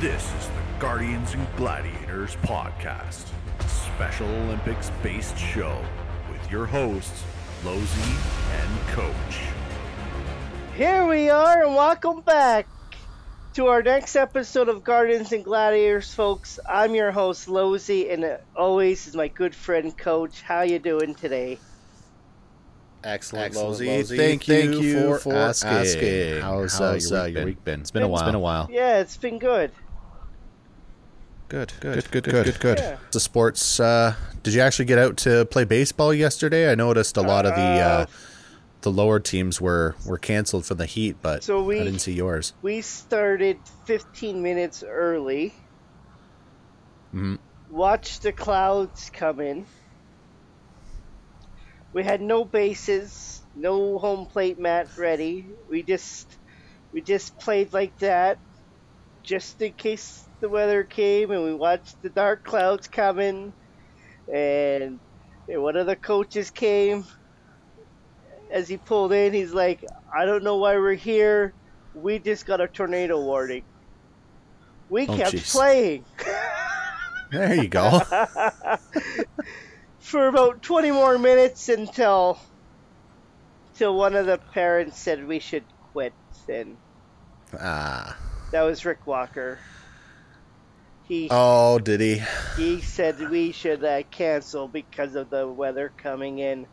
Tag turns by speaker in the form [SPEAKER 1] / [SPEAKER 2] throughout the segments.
[SPEAKER 1] This is the Guardians and Gladiators podcast, Special Olympics based show with your hosts, Losey and Coach.
[SPEAKER 2] Here we are, and welcome back to our next episode of Guardians and Gladiators, folks. I'm your host, Losey, and always is my good friend, Coach. How you doing today?
[SPEAKER 3] Excellent,
[SPEAKER 4] Excellent,
[SPEAKER 3] Losey.
[SPEAKER 4] Losey.
[SPEAKER 3] Thank,
[SPEAKER 4] Thank
[SPEAKER 3] you,
[SPEAKER 4] you
[SPEAKER 3] for,
[SPEAKER 4] for
[SPEAKER 3] asking.
[SPEAKER 4] asking.
[SPEAKER 3] How's,
[SPEAKER 4] How's,
[SPEAKER 3] uh,
[SPEAKER 4] uh,
[SPEAKER 3] your, week been?
[SPEAKER 4] It's been a while.
[SPEAKER 3] It's been a while.
[SPEAKER 2] Yeah, it's been good.
[SPEAKER 3] Good, good, good, good, good, good.
[SPEAKER 2] Yeah.
[SPEAKER 3] The sports. Uh, did you actually get out to play baseball yesterday? I noticed a lot of the uh,
[SPEAKER 2] Uh,
[SPEAKER 3] the lower teams were were canceled for the heat, but
[SPEAKER 2] So we-
[SPEAKER 3] I didn't see yours.
[SPEAKER 2] We started 15 minutes early.
[SPEAKER 3] Mhm.
[SPEAKER 2] Watched the clouds come in. We had no bases, no home plate mat ready. We just we just played like that, just in case the weather came, and we watched the dark clouds coming. And, and one of the coaches came. As he pulled in, he's like, "I don't know why we're here. We just got a tornado warning. We
[SPEAKER 3] Oh,
[SPEAKER 2] kept
[SPEAKER 3] jeez.
[SPEAKER 2] playing
[SPEAKER 3] There you go.
[SPEAKER 2] for about 20 more minutes until till one of the parents said we should quit and
[SPEAKER 3] ah.
[SPEAKER 2] that was Rick Walker. He
[SPEAKER 3] Oh, did he?
[SPEAKER 2] he said we should uh, cancel because of the weather coming in.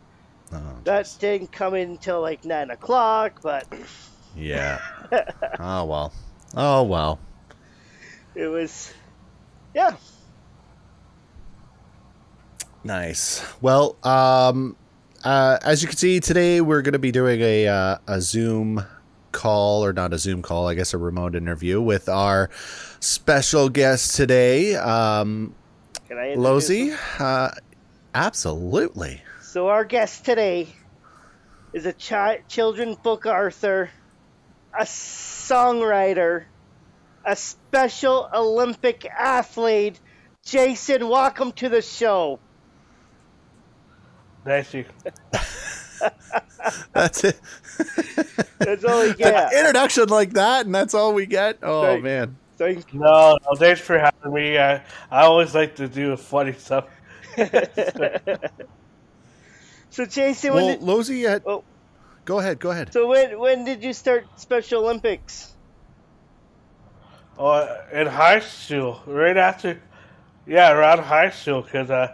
[SPEAKER 3] Oh,
[SPEAKER 2] That didn't come in until like nine o'clock, but
[SPEAKER 3] yeah. oh well. Oh well.
[SPEAKER 2] it was yeah.
[SPEAKER 3] Nice. Well, um, uh, as you can see today, we're going to be doing a uh, a Zoom call, or not a Zoom call, I guess a remote interview with our special guest today, um,
[SPEAKER 2] Can I introduce?
[SPEAKER 3] Losey. Uh, absolutely.
[SPEAKER 2] So our guest today is a chi- children book author, a songwriter, a Special Olympic athlete. Jason, welcome to the show.
[SPEAKER 5] Thank you.
[SPEAKER 3] That's it.
[SPEAKER 2] That's all you get.
[SPEAKER 3] Introduction like that, and that's all we get. Oh
[SPEAKER 2] Thank-
[SPEAKER 3] man.
[SPEAKER 2] Thank you.
[SPEAKER 5] No, no, thanks for having me. I, I always like to do funny stuff.
[SPEAKER 2] So Jason, when
[SPEAKER 3] Well,
[SPEAKER 2] did,
[SPEAKER 3] Losey, uh,
[SPEAKER 2] Oh.
[SPEAKER 3] go ahead. Go ahead.
[SPEAKER 2] so when when did you start Special Olympics?
[SPEAKER 5] Oh, in high school, right after, yeah, around high school, because uh,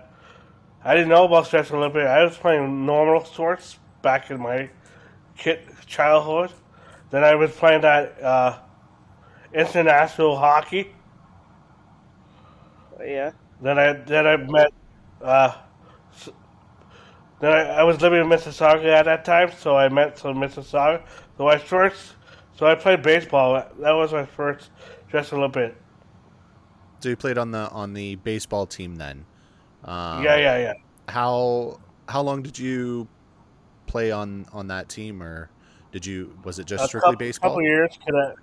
[SPEAKER 5] I didn't know about Special Olympics. I was playing normal sports back in my kid childhood. Then I was playing that uh, international hockey.
[SPEAKER 2] Yeah.
[SPEAKER 5] Then I then I met. Uh, then I, I was living in Mississauga at that time, so I met some Mississauga. So I first, so I played baseball. That was my first just a little bit.
[SPEAKER 3] So you played on the on the baseball team then. Um,
[SPEAKER 5] yeah, yeah, yeah.
[SPEAKER 3] how how long did you play on on that team or did you was it just
[SPEAKER 5] a
[SPEAKER 3] strictly
[SPEAKER 5] couple,
[SPEAKER 3] baseball A
[SPEAKER 5] couple years, could I,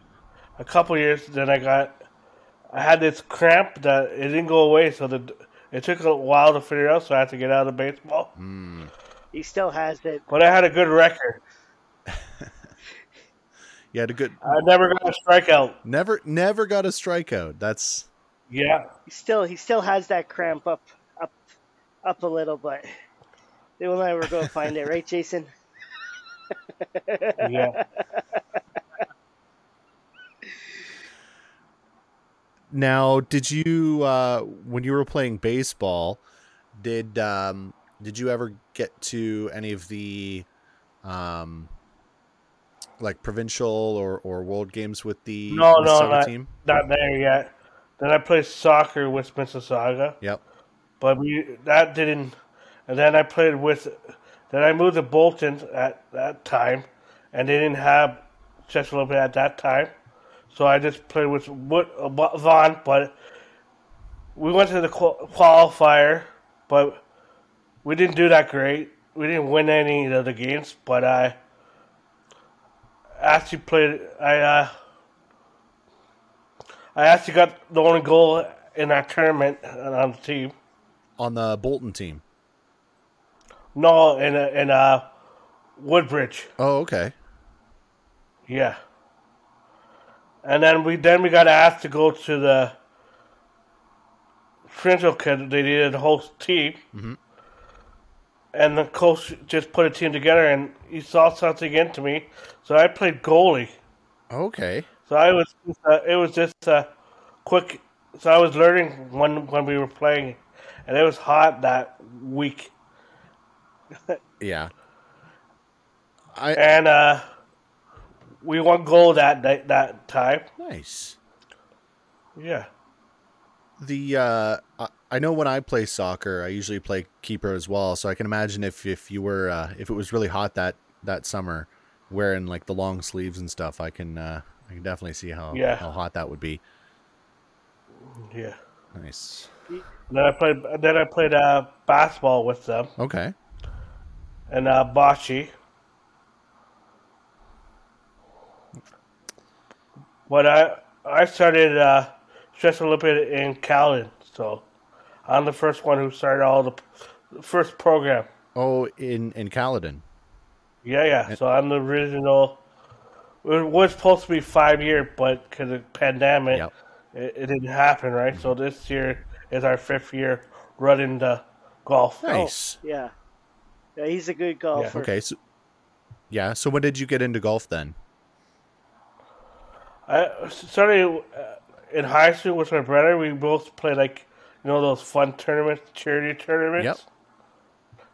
[SPEAKER 5] a couple years. Then I got, I had this cramp that it didn't go away. So the it took a while to figure out. So I had to get out of baseball.
[SPEAKER 3] Mm.
[SPEAKER 2] He still has it.
[SPEAKER 5] But I had a good record.
[SPEAKER 3] you had a good
[SPEAKER 5] I never got a strikeout.
[SPEAKER 3] never never got a strikeout that's
[SPEAKER 5] Yeah,
[SPEAKER 2] He still he still has that cramp up up up a little, but they will never go find it, right, Jason?
[SPEAKER 5] yeah.
[SPEAKER 3] now did you uh when you were playing baseball did um did you ever get to any of the um like provincial or or world games with the
[SPEAKER 5] No, no,
[SPEAKER 3] Mississauga
[SPEAKER 5] not-
[SPEAKER 3] team
[SPEAKER 5] Not there yet. Then I played soccer with Mississauga.
[SPEAKER 3] yep
[SPEAKER 5] but we that didn't. And then I played with. Then I moved to Bolton at that time, and they didn't have Special Olympic at that time, so I just played with uh, Vaughan. But we went to the qualifier, but we didn't do that great. We didn't win any of the games, but I actually played. I uh, I actually got the only goal in that tournament on the team.
[SPEAKER 3] on the Bolton team
[SPEAKER 5] No, in a, in uh, Woodbridge.
[SPEAKER 3] oh okay
[SPEAKER 5] Yeah. And then we then we got asked to go to the provincial kid. They needed a whole team, and the coach just put a team together, and he saw something into me. So I played goalie.
[SPEAKER 3] Okay.
[SPEAKER 5] So I was uh, it was just uh, quick. So I was learning when when we were playing, and it was hot that week.
[SPEAKER 3] Yeah. I
[SPEAKER 5] and uh, we won gold that that, that time.
[SPEAKER 3] nice.
[SPEAKER 5] Yeah,
[SPEAKER 3] The uh I- I know when I play soccer, I usually play keeper as well, so I can imagine if if you were uh if it was really hot that that summer wearing like the long sleeves and stuff, I can uh I can definitely see how
[SPEAKER 5] Yeah.
[SPEAKER 3] how hot that would be.
[SPEAKER 5] yeah.
[SPEAKER 3] Nice.
[SPEAKER 5] And then I played. Then I played uh, basketball with them
[SPEAKER 3] Okay.
[SPEAKER 5] And uh, bocce. But I I started uh, Stress Olympiad in Caledon, so I'm the first one who started all the, the first program.
[SPEAKER 3] Oh, in in Caledon.
[SPEAKER 5] Yeah, yeah. So I'm the original. It was supposed to be five year, but because of pandemic,
[SPEAKER 3] Yep.
[SPEAKER 5] it, it didn't happen, right? So this year is our fifth year running the golf.
[SPEAKER 3] Nice.
[SPEAKER 2] Yeah. Yeah, he's a good golfer.
[SPEAKER 3] Okay, so yeah, so when did you get into golf then?
[SPEAKER 5] I started uh, in high school with my brother. We both played like you know those fun tournaments, charity tournaments.
[SPEAKER 3] Yep.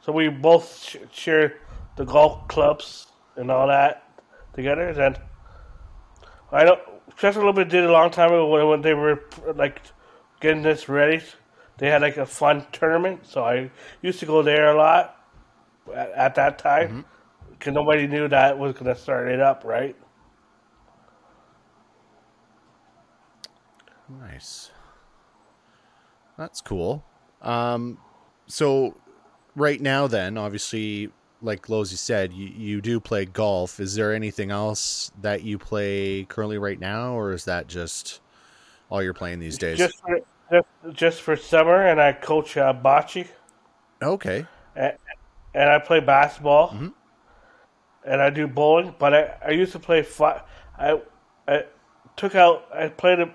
[SPEAKER 5] So we both sh- shared the golf clubs and all that together. And I don't. Just a little bit did a long time ago when, when they were like getting this ready. They had like a fun tournament, so I used to go there a lot at, at that time because nobody knew that was going to start it up, right?
[SPEAKER 3] Nice. That's cool. Um, so right now, then, obviously, like Losey said, you, you do play golf. Is there anything else that you play currently right now, or is that just all you're playing these days?
[SPEAKER 5] Just for just, just for summer, and I coach uh, bocce.
[SPEAKER 3] okay.
[SPEAKER 5] And I play basketball,
[SPEAKER 3] Mm-hmm.
[SPEAKER 5] and I do bowling. But I, I used to play five. I I took out I played a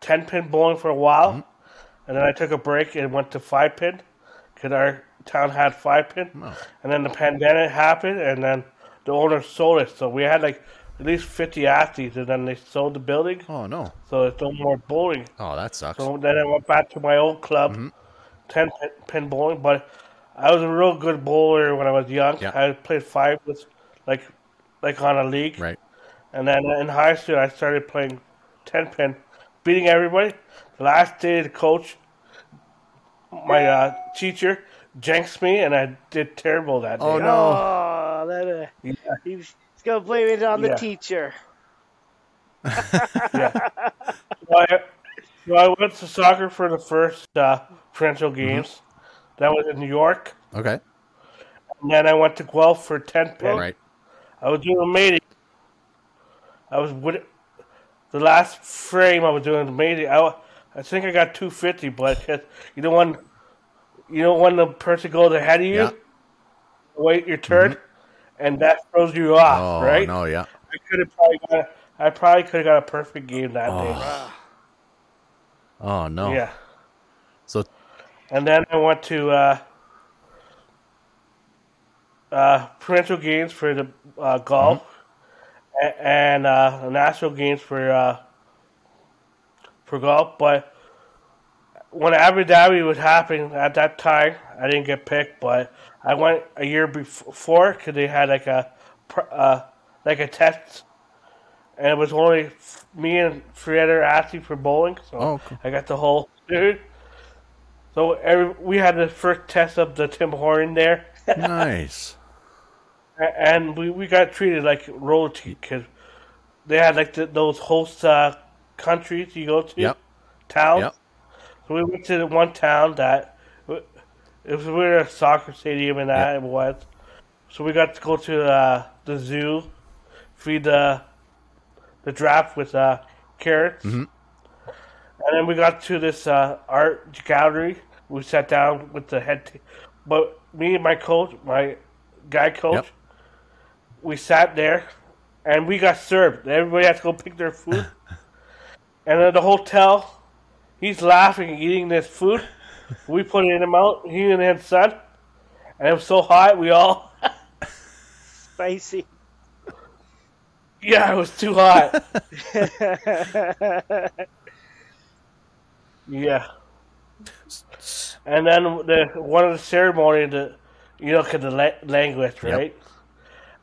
[SPEAKER 5] ten pin bowling for a while,
[SPEAKER 3] Mm-hmm.
[SPEAKER 5] and then I took a break and went to five pin because our town had five pin,
[SPEAKER 3] Oh.
[SPEAKER 5] and then the pandemic happened, and then the owner sold it. So we had like at least fifty athletes, and then they sold the building,
[SPEAKER 3] Oh no.
[SPEAKER 5] so there's no more bowling.
[SPEAKER 3] Oh, that sucks.
[SPEAKER 5] So then I went back to my old club,
[SPEAKER 3] Mm-hmm.
[SPEAKER 5] ten pin, pin bowling. But I was a real good bowler when I was young.
[SPEAKER 3] Yeah.
[SPEAKER 5] I played five with like like on a league,
[SPEAKER 3] Right.
[SPEAKER 5] and then in high school I started playing ten pin, beating everybody. The last day the coach, my uh, teacher, jinxed me, and I did terrible that day.
[SPEAKER 3] Oh, no.
[SPEAKER 2] Oh, that, uh,
[SPEAKER 5] Yeah,
[SPEAKER 2] he's, he's going to blame it on the teacher.
[SPEAKER 5] yeah. so, I, so I went to soccer for the first uh, provincial games. That was in New York.
[SPEAKER 3] Okay.
[SPEAKER 5] And then I went to Guelph for 10 pin.
[SPEAKER 3] Right.
[SPEAKER 5] I was doing a mating. I was with the last frame. I was doing the mating. I, I think I got 250, but just, you know when you know when the person goes ahead of you,
[SPEAKER 3] Yeah.
[SPEAKER 5] wait your turn, mm-hmm. and that throws you off,
[SPEAKER 3] Oh
[SPEAKER 5] right?
[SPEAKER 3] no. Yeah.
[SPEAKER 5] I could have probably got. I probably could have got a perfect game that day.
[SPEAKER 3] Oh, oh no.
[SPEAKER 5] Yeah. And then I went to uh, uh, provincial games for the uh, golf a- and uh, national games for uh, for golf. But when Abu Dhabi was happening at that time, I didn't get picked. But I went a year before because they had like a pr- uh, like a test, and it was only me and three other athletes for bowling. So
[SPEAKER 3] Oh, cool.
[SPEAKER 5] I got the whole dude. So every, we had the first test of the Tim Horton there,
[SPEAKER 3] nice.
[SPEAKER 5] and we, we got treated like royalty because they had like the, those host uh, countries you go to,
[SPEAKER 3] Yep.
[SPEAKER 5] towns.
[SPEAKER 3] Yep.
[SPEAKER 5] So we went to the one town that it was we were at a soccer stadium and that it was. So we got to go to uh, the zoo, feed the the draft with uh, carrots,
[SPEAKER 3] Mm-hmm.
[SPEAKER 5] And then we got to this uh, art gallery. We sat down with the head, t- but me and my coach, my guy coach,
[SPEAKER 3] Yep.
[SPEAKER 5] we sat there, and we got served. Everybody had to go pick their food. and at the hotel, he's laughing, and eating this food. We put it in him out, he and his son, and it was so hot. We all,
[SPEAKER 2] Spicy.
[SPEAKER 5] yeah, it was too hot. yeah. And then the one of the ceremony, the you know, cause the la- language, right?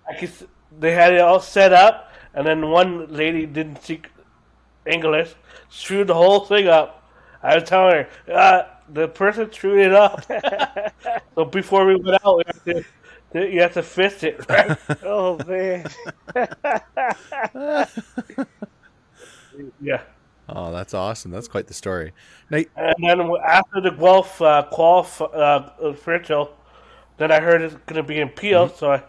[SPEAKER 5] I could, they had it all set up, and then one lady didn't speak English, screwed the whole thing up. I was telling her, uh, the person screwed it up. so before we went out, we have to, to- you have to fix it, right?
[SPEAKER 2] oh man.
[SPEAKER 5] yeah.
[SPEAKER 3] Oh, that's awesome. That's quite the story. Now,
[SPEAKER 5] And then after the Guelph uh, qualif- uh, differential, then I heard it's going to be in Peel, so I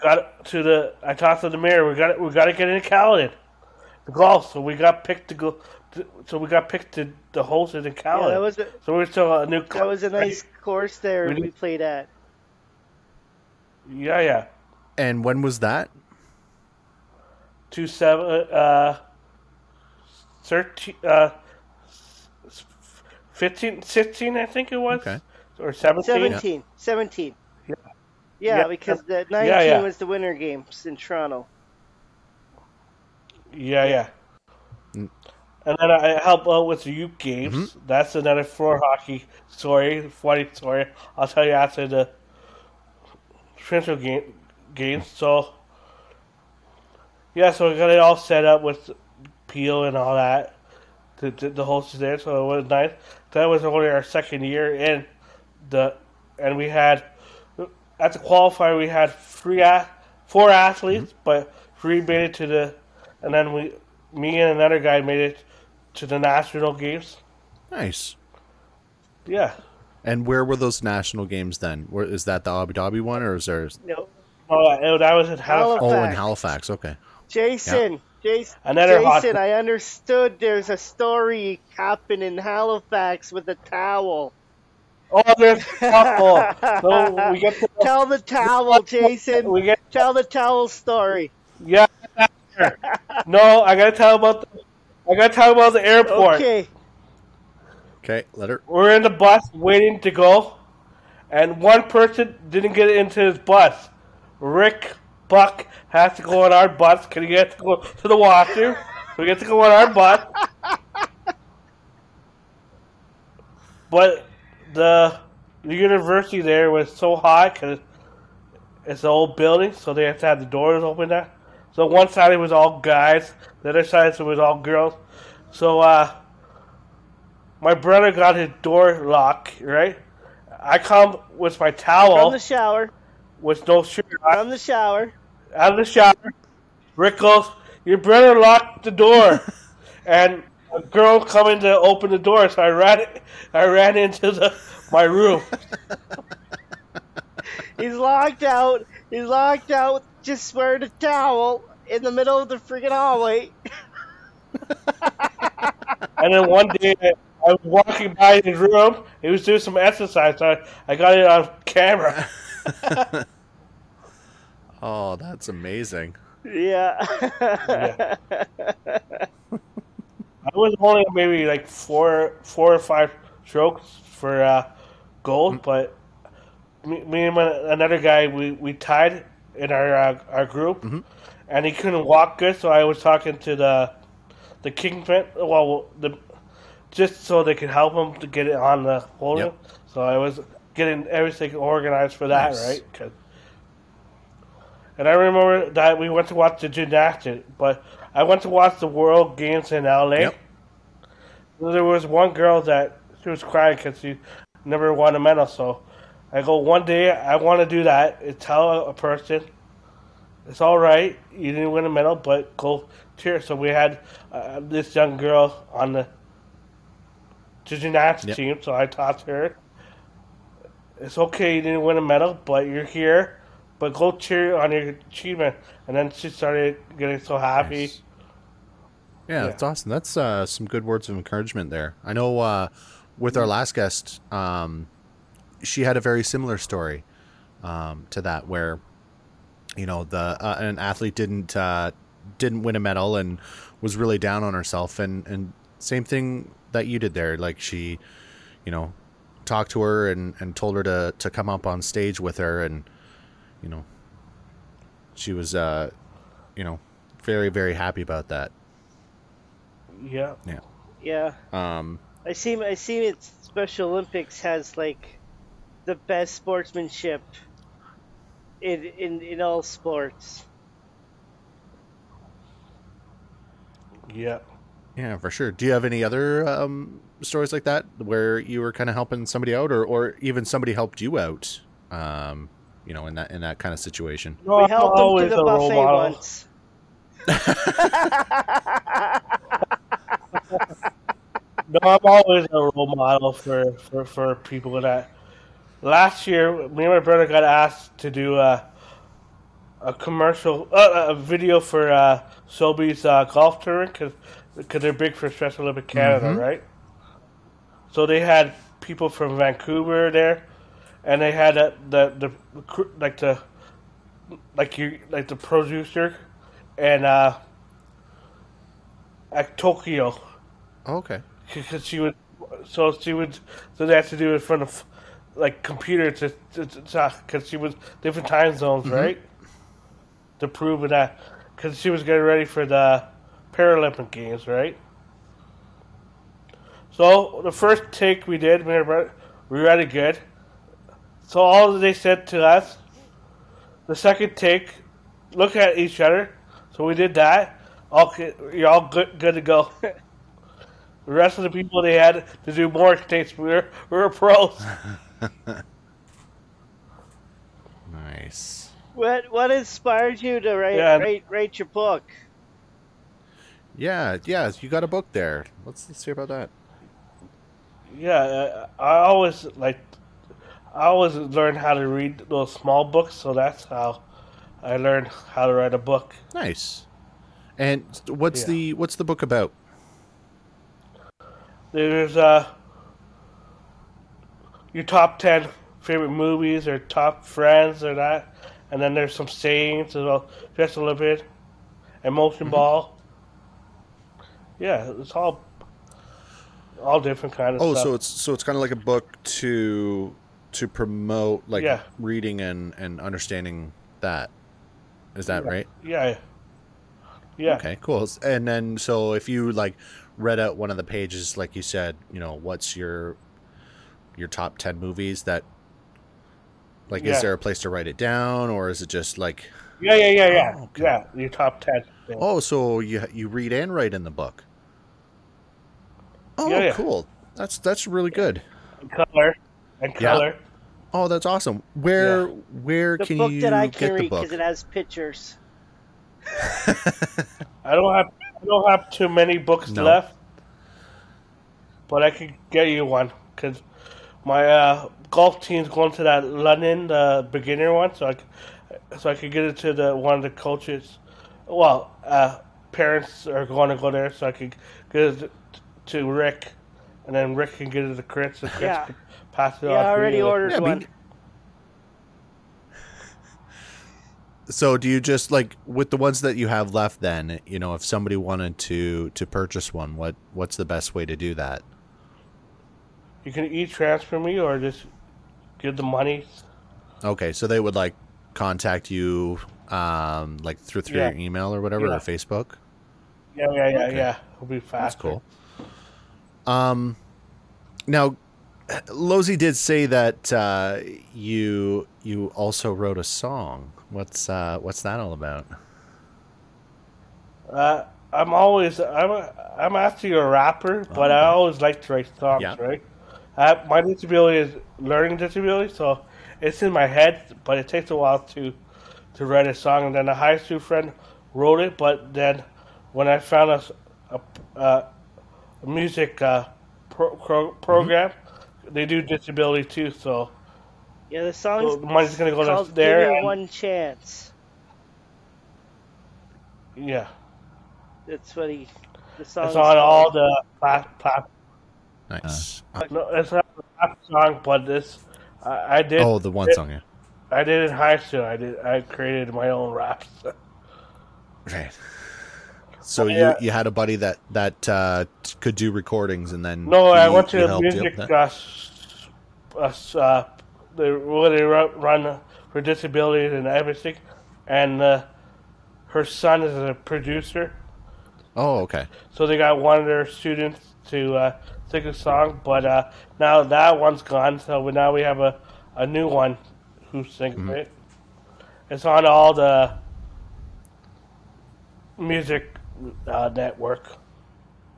[SPEAKER 5] got to the. I talked to the mayor. We got we got to get in Caledon, the Guelph. So we got picked to go. To, so we got picked to the host it in
[SPEAKER 2] Yeah,
[SPEAKER 5] Caledon.
[SPEAKER 2] that was a,
[SPEAKER 5] so we're still a new.
[SPEAKER 2] that was a nice course there
[SPEAKER 5] We
[SPEAKER 2] we, played at.
[SPEAKER 5] Yeah, yeah.
[SPEAKER 3] and when was that?
[SPEAKER 5] Two seven. Uh, thirteen. Uh, 15, 16, I think it was.
[SPEAKER 3] Okay.
[SPEAKER 5] Or seventeen.
[SPEAKER 2] 17. 17.
[SPEAKER 5] Yeah.
[SPEAKER 2] Yeah,
[SPEAKER 5] Yeah.
[SPEAKER 2] because the 19
[SPEAKER 5] Yeah, yeah.
[SPEAKER 2] was the winter games in Toronto.
[SPEAKER 5] Yeah, yeah.
[SPEAKER 3] Mm.
[SPEAKER 5] And then I help out with the youth games. That's another floor hockey story, funny story. I'll tell you after the Central game games. So, yeah, so we got it all set up with Peel and all that. The, the, the host is there, so it was nice. That was only our second year in the, and we had at the qualifier we had three a- four athletes, mm-hmm. but three made it to the, and then we, me and another guy made it to the national games.
[SPEAKER 3] Nice.
[SPEAKER 5] Yeah,
[SPEAKER 3] And where were those national games then? Where is that the Abu Dhabi one, or is there?
[SPEAKER 2] No.
[SPEAKER 5] oh, that was in Halifax.
[SPEAKER 3] Oh, in
[SPEAKER 2] Halifax.
[SPEAKER 3] Halifax. Okay.
[SPEAKER 2] Jason, Jason,
[SPEAKER 5] Another hot-
[SPEAKER 2] Jason, I understood there's a story happening in Halifax with a towel.
[SPEAKER 5] Oh, there's a couple. so we get to,
[SPEAKER 2] Tell the towel, Jason.
[SPEAKER 5] we get
[SPEAKER 2] Tell the towel story.
[SPEAKER 5] yeah. no, I gotta tell about the, I gotta tell about the airport.
[SPEAKER 2] Okay.
[SPEAKER 3] Okay. Let her.
[SPEAKER 5] We're in the bus waiting to go, and one person didn't get into his bus. Rick Buck has to go on our bus. Can he get to go to the washroom? We get to go on our bus. But the the university there was so hot because it's an old building, so they have to have the doors open there. So one side it was all guys, the other side it was all girls. So uh, my brother got his door locked, right? I come with my towel From
[SPEAKER 2] the shower.
[SPEAKER 5] with no shirt on,
[SPEAKER 2] From the shower.
[SPEAKER 5] Out of the shower. Rick goes, "Your brother locked the door," and a girl coming to open the door, so I ran, I ran into the my room.
[SPEAKER 2] He's locked out. He's locked out. Just wearing a towel in the middle of the freaking hallway.
[SPEAKER 5] And then one day, I was walking by his room. He was doing some exercise. So I, I got it on camera.
[SPEAKER 3] Oh, that's amazing.
[SPEAKER 2] Yeah.
[SPEAKER 5] Yeah. I was only maybe like four, four or five strokes for uh, gold, but me, me and my, another guy we, we tied in our uh, our group, and he couldn't walk good. So I was talking to the the kingpin, well, the just so they could help him to get it on the podium.
[SPEAKER 3] Yep.
[SPEAKER 5] So I was getting everything organized for that,
[SPEAKER 3] Nice.
[SPEAKER 5] right? And I remember that we went to watch the gymnastics, but I went to watch the World Games in LA.
[SPEAKER 3] Yep.
[SPEAKER 5] There was one girl that she was crying because she never won a medal. So I go, one day I want to do that. and Tell a person it's all right. You didn't win a medal, but go cheer. So we had uh, this young girl on the gymnastics
[SPEAKER 3] Yep.
[SPEAKER 5] team. So I taught her, it's okay. You didn't win a medal, but you're here. But go cheer on your achievement. And then she started getting so happy.
[SPEAKER 3] Nice. Yeah,
[SPEAKER 5] Yeah.
[SPEAKER 3] that's awesome. That's uh, some good words of encouragement there. I know uh, with our last guest, um, she had a very similar story um, to that, where you know the uh, an athlete didn't uh, didn't win a medal and was really down on herself and and same thing that you did there like she you know talked to her and and told her to to come up on stage with her and you know she was uh you know very very happy about that
[SPEAKER 5] Yeah.
[SPEAKER 2] Yeah. Yeah.
[SPEAKER 3] Um
[SPEAKER 2] I see. I see. It Special Olympics has like the best sportsmanship in in in all sports.
[SPEAKER 5] Yeah.
[SPEAKER 3] yeah for sure do you have any other um stories like that where you were kind of helping somebody out or or even somebody helped you out um you know in that in that kind of situation
[SPEAKER 5] No,
[SPEAKER 2] we helped them to
[SPEAKER 5] always
[SPEAKER 2] the
[SPEAKER 5] a role
[SPEAKER 2] buffet
[SPEAKER 5] model.
[SPEAKER 2] once.
[SPEAKER 5] No, I'm always a role model for, for, for people that. Last year, me and my brother got asked to do a a commercial, uh, a video for uh, Sobeys uh, golf tournament because because they're big for Special Olympic Canada, right? So they had people from Vancouver there, and they had uh, the the like the like you like the producer and uh, at Tokyo.
[SPEAKER 3] Okay.
[SPEAKER 5] Because she would so she would so they had to do it in front of like computer to because she was different time zones right? To prove that because she was getting ready for the Paralympic games right? So the first take we did we were we were really good so all they said to us the second take look at each other so we did that okay you're all good good to go the rest of the people they had to do more takes. We were we were pros.
[SPEAKER 3] nice
[SPEAKER 2] What what inspired you to write
[SPEAKER 5] Yeah.
[SPEAKER 2] write write your book?
[SPEAKER 3] Yeah, yeah, you got a book there. Let's let's hear about that.
[SPEAKER 5] Yeah, uh, I always like. I always learned how to read those small books, so that's how I learned how to write a book.
[SPEAKER 3] Nice. And what's
[SPEAKER 5] Yeah.
[SPEAKER 3] the what's the book about?
[SPEAKER 5] There's uh your top ten favorite movies or top friends or that, and then there's some sayings as well, just a little bit, emotion ball. Yeah, it's all all different kind of
[SPEAKER 3] Oh,
[SPEAKER 5] stuff.
[SPEAKER 3] so it's so it's kind of like a book to to promote like
[SPEAKER 5] Yeah.
[SPEAKER 3] reading and and understanding that. Is that right?
[SPEAKER 5] yeah, yeah,
[SPEAKER 3] Okay, cool. And then so if you like read out one of the pages like you said, you know, what's your your top 10 movies that like
[SPEAKER 5] Yeah.
[SPEAKER 3] is there a place to write it down or is it just like
[SPEAKER 5] yeah, yeah, yeah, yeah,
[SPEAKER 3] Oh, okay.
[SPEAKER 5] yeah. Your top ten. Yeah.
[SPEAKER 3] Oh, so you you read and write in the book. Oh,
[SPEAKER 5] Yeah, yeah.
[SPEAKER 3] cool. That's that's really good.
[SPEAKER 5] And color
[SPEAKER 3] Yeah. Oh, that's awesome. Where where
[SPEAKER 2] The
[SPEAKER 3] can
[SPEAKER 2] book
[SPEAKER 3] you
[SPEAKER 2] that I
[SPEAKER 3] get
[SPEAKER 2] can
[SPEAKER 3] the book?
[SPEAKER 2] because it has pictures.
[SPEAKER 5] I don't have I don't have too many books
[SPEAKER 3] No.
[SPEAKER 5] left, but I could get you one because my uh, golf team's going to that London the beginner one, so I c- so I could get it to the one of the coaches. Well, uh, parents are going to go there, so I could get it to Rick, and then Rick can get it to Chris, and Chris
[SPEAKER 2] Yeah.
[SPEAKER 5] can pass it
[SPEAKER 2] Yeah,
[SPEAKER 5] on.
[SPEAKER 2] I already
[SPEAKER 5] you.
[SPEAKER 2] ordered
[SPEAKER 3] Yeah,
[SPEAKER 2] one.
[SPEAKER 3] me- So do you just like with the ones that you have left then, you know, if somebody wanted to to purchase one, what what's the best way to do that?
[SPEAKER 5] You can e transfer me or just give the money.
[SPEAKER 3] Okay, so they would like contact you um like through through
[SPEAKER 5] Yeah.
[SPEAKER 3] your email or whatever
[SPEAKER 5] Yeah.
[SPEAKER 3] or Facebook?
[SPEAKER 5] Yeah, yeah, yeah,
[SPEAKER 3] Okay.
[SPEAKER 5] yeah. It'll be fast
[SPEAKER 3] That's cool. Um, now, Losey did say that uh, you you also wrote a song. What's uh, what's that all about?
[SPEAKER 5] Uh, I'm always I'm a, I'm actually a rapper, but I always like to write songs,
[SPEAKER 3] Yeah.
[SPEAKER 5] right? Uh, my disability is learning disability, so it's in my head, but it takes a while to to write a song. And then a high school friend wrote it, but then when I found a a, uh, a music uh, pro, pro, program, they do disability too. So
[SPEAKER 2] Yeah, the song's
[SPEAKER 5] So the money's gonna go to there
[SPEAKER 2] Give Me
[SPEAKER 5] and-
[SPEAKER 2] One Chance.
[SPEAKER 5] yeah,
[SPEAKER 2] That's what he. The song.
[SPEAKER 5] it's on all the plat, plat,
[SPEAKER 3] Nice.
[SPEAKER 5] No, it's not a rap song, but this I, I did.
[SPEAKER 3] oh, the one
[SPEAKER 5] it-
[SPEAKER 3] song. Yeah.
[SPEAKER 5] I did in high school. I did. I created my own raps.
[SPEAKER 3] Right. So
[SPEAKER 5] Yeah.
[SPEAKER 3] you you had a buddy that that uh, t- could do recordings, and then
[SPEAKER 5] No, I went to a music
[SPEAKER 3] that?
[SPEAKER 5] uh, uh, they where they run for disabilities and everything, and uh, her son is a producer,
[SPEAKER 3] Oh, okay.
[SPEAKER 5] so they got one of their students to uh, sing a song. But uh, now that one's gone, so now we have a, a new one who sings
[SPEAKER 3] Mm-hmm.
[SPEAKER 5] it. It's on all the music uh, network.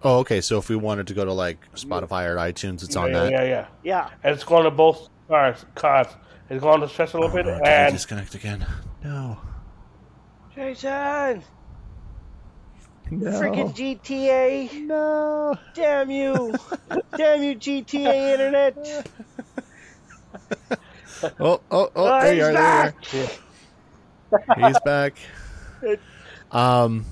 [SPEAKER 3] Oh, okay. So if we wanted to go to like Spotify or iTunes, it's on
[SPEAKER 5] yeah,
[SPEAKER 3] that.
[SPEAKER 5] yeah, yeah.
[SPEAKER 2] Yeah.
[SPEAKER 5] And it's going to both cars. cars. It's going to Stress a little
[SPEAKER 3] Oh,
[SPEAKER 5] bit,
[SPEAKER 3] no,
[SPEAKER 5] and
[SPEAKER 3] disconnect again? No.
[SPEAKER 2] Jason!
[SPEAKER 3] No.
[SPEAKER 2] Freaking GTA!
[SPEAKER 3] No.
[SPEAKER 2] Damn you! Damn you, GTA Internet!
[SPEAKER 3] Oh, oh, oh!
[SPEAKER 2] Oh,
[SPEAKER 3] there you are. There you are. He's back. Um,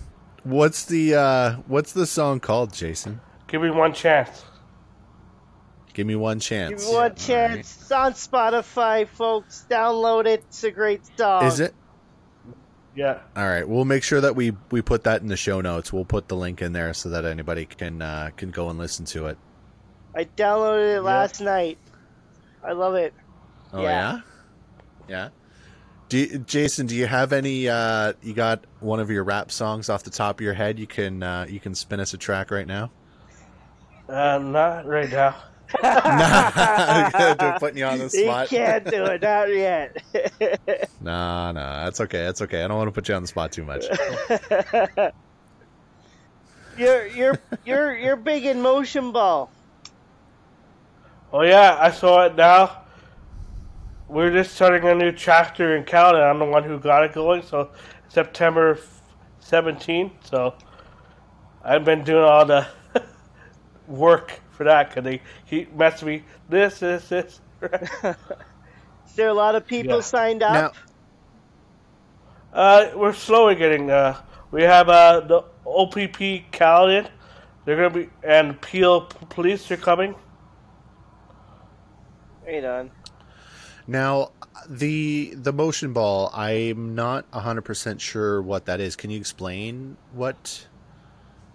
[SPEAKER 3] what's the uh, what's the song called, Jason?
[SPEAKER 5] give me one chance.
[SPEAKER 3] Give me one chance.
[SPEAKER 2] Give me one
[SPEAKER 3] All
[SPEAKER 2] chance. It's on Spotify, folks. Download it. It's a great song.
[SPEAKER 3] Is it?
[SPEAKER 5] Yeah.
[SPEAKER 3] All right, we'll make sure that we we put that in the show notes. We'll put the link in there so that anybody can uh, can go and listen to it.
[SPEAKER 2] I downloaded it last night. I love it.
[SPEAKER 3] Oh
[SPEAKER 2] Yeah.
[SPEAKER 3] yeah, yeah. Do Jason? Do you have any? Uh, you got one of your rap songs off the top of your head? You can uh, you can spin us a track right now.
[SPEAKER 5] Uh, not right now.
[SPEAKER 3] nah, putting you on the
[SPEAKER 2] You
[SPEAKER 3] spot.
[SPEAKER 2] can't do it. Not yet.
[SPEAKER 3] Nah, nah, that's okay. That's okay. I don't want to put you on the spot too much.
[SPEAKER 2] you're you're you're you're big in motion ball.
[SPEAKER 5] Oh yeah, I saw it now. We're just starting a new chapter in Canada. I'm the one who got it going. So September 17th. So I've been doing all the work for that because they keep messing me. This, this, this.
[SPEAKER 2] Is there a lot of people
[SPEAKER 5] Yeah.
[SPEAKER 2] signed up?
[SPEAKER 3] Now,
[SPEAKER 5] Uh, we're slowly getting. Uh, we have uh, the OPP Caledon. They're gonna be and Peel Police are coming.
[SPEAKER 2] Right on.
[SPEAKER 3] Now the the motion ball. I'm not hundred percent sure what that is. Can you explain what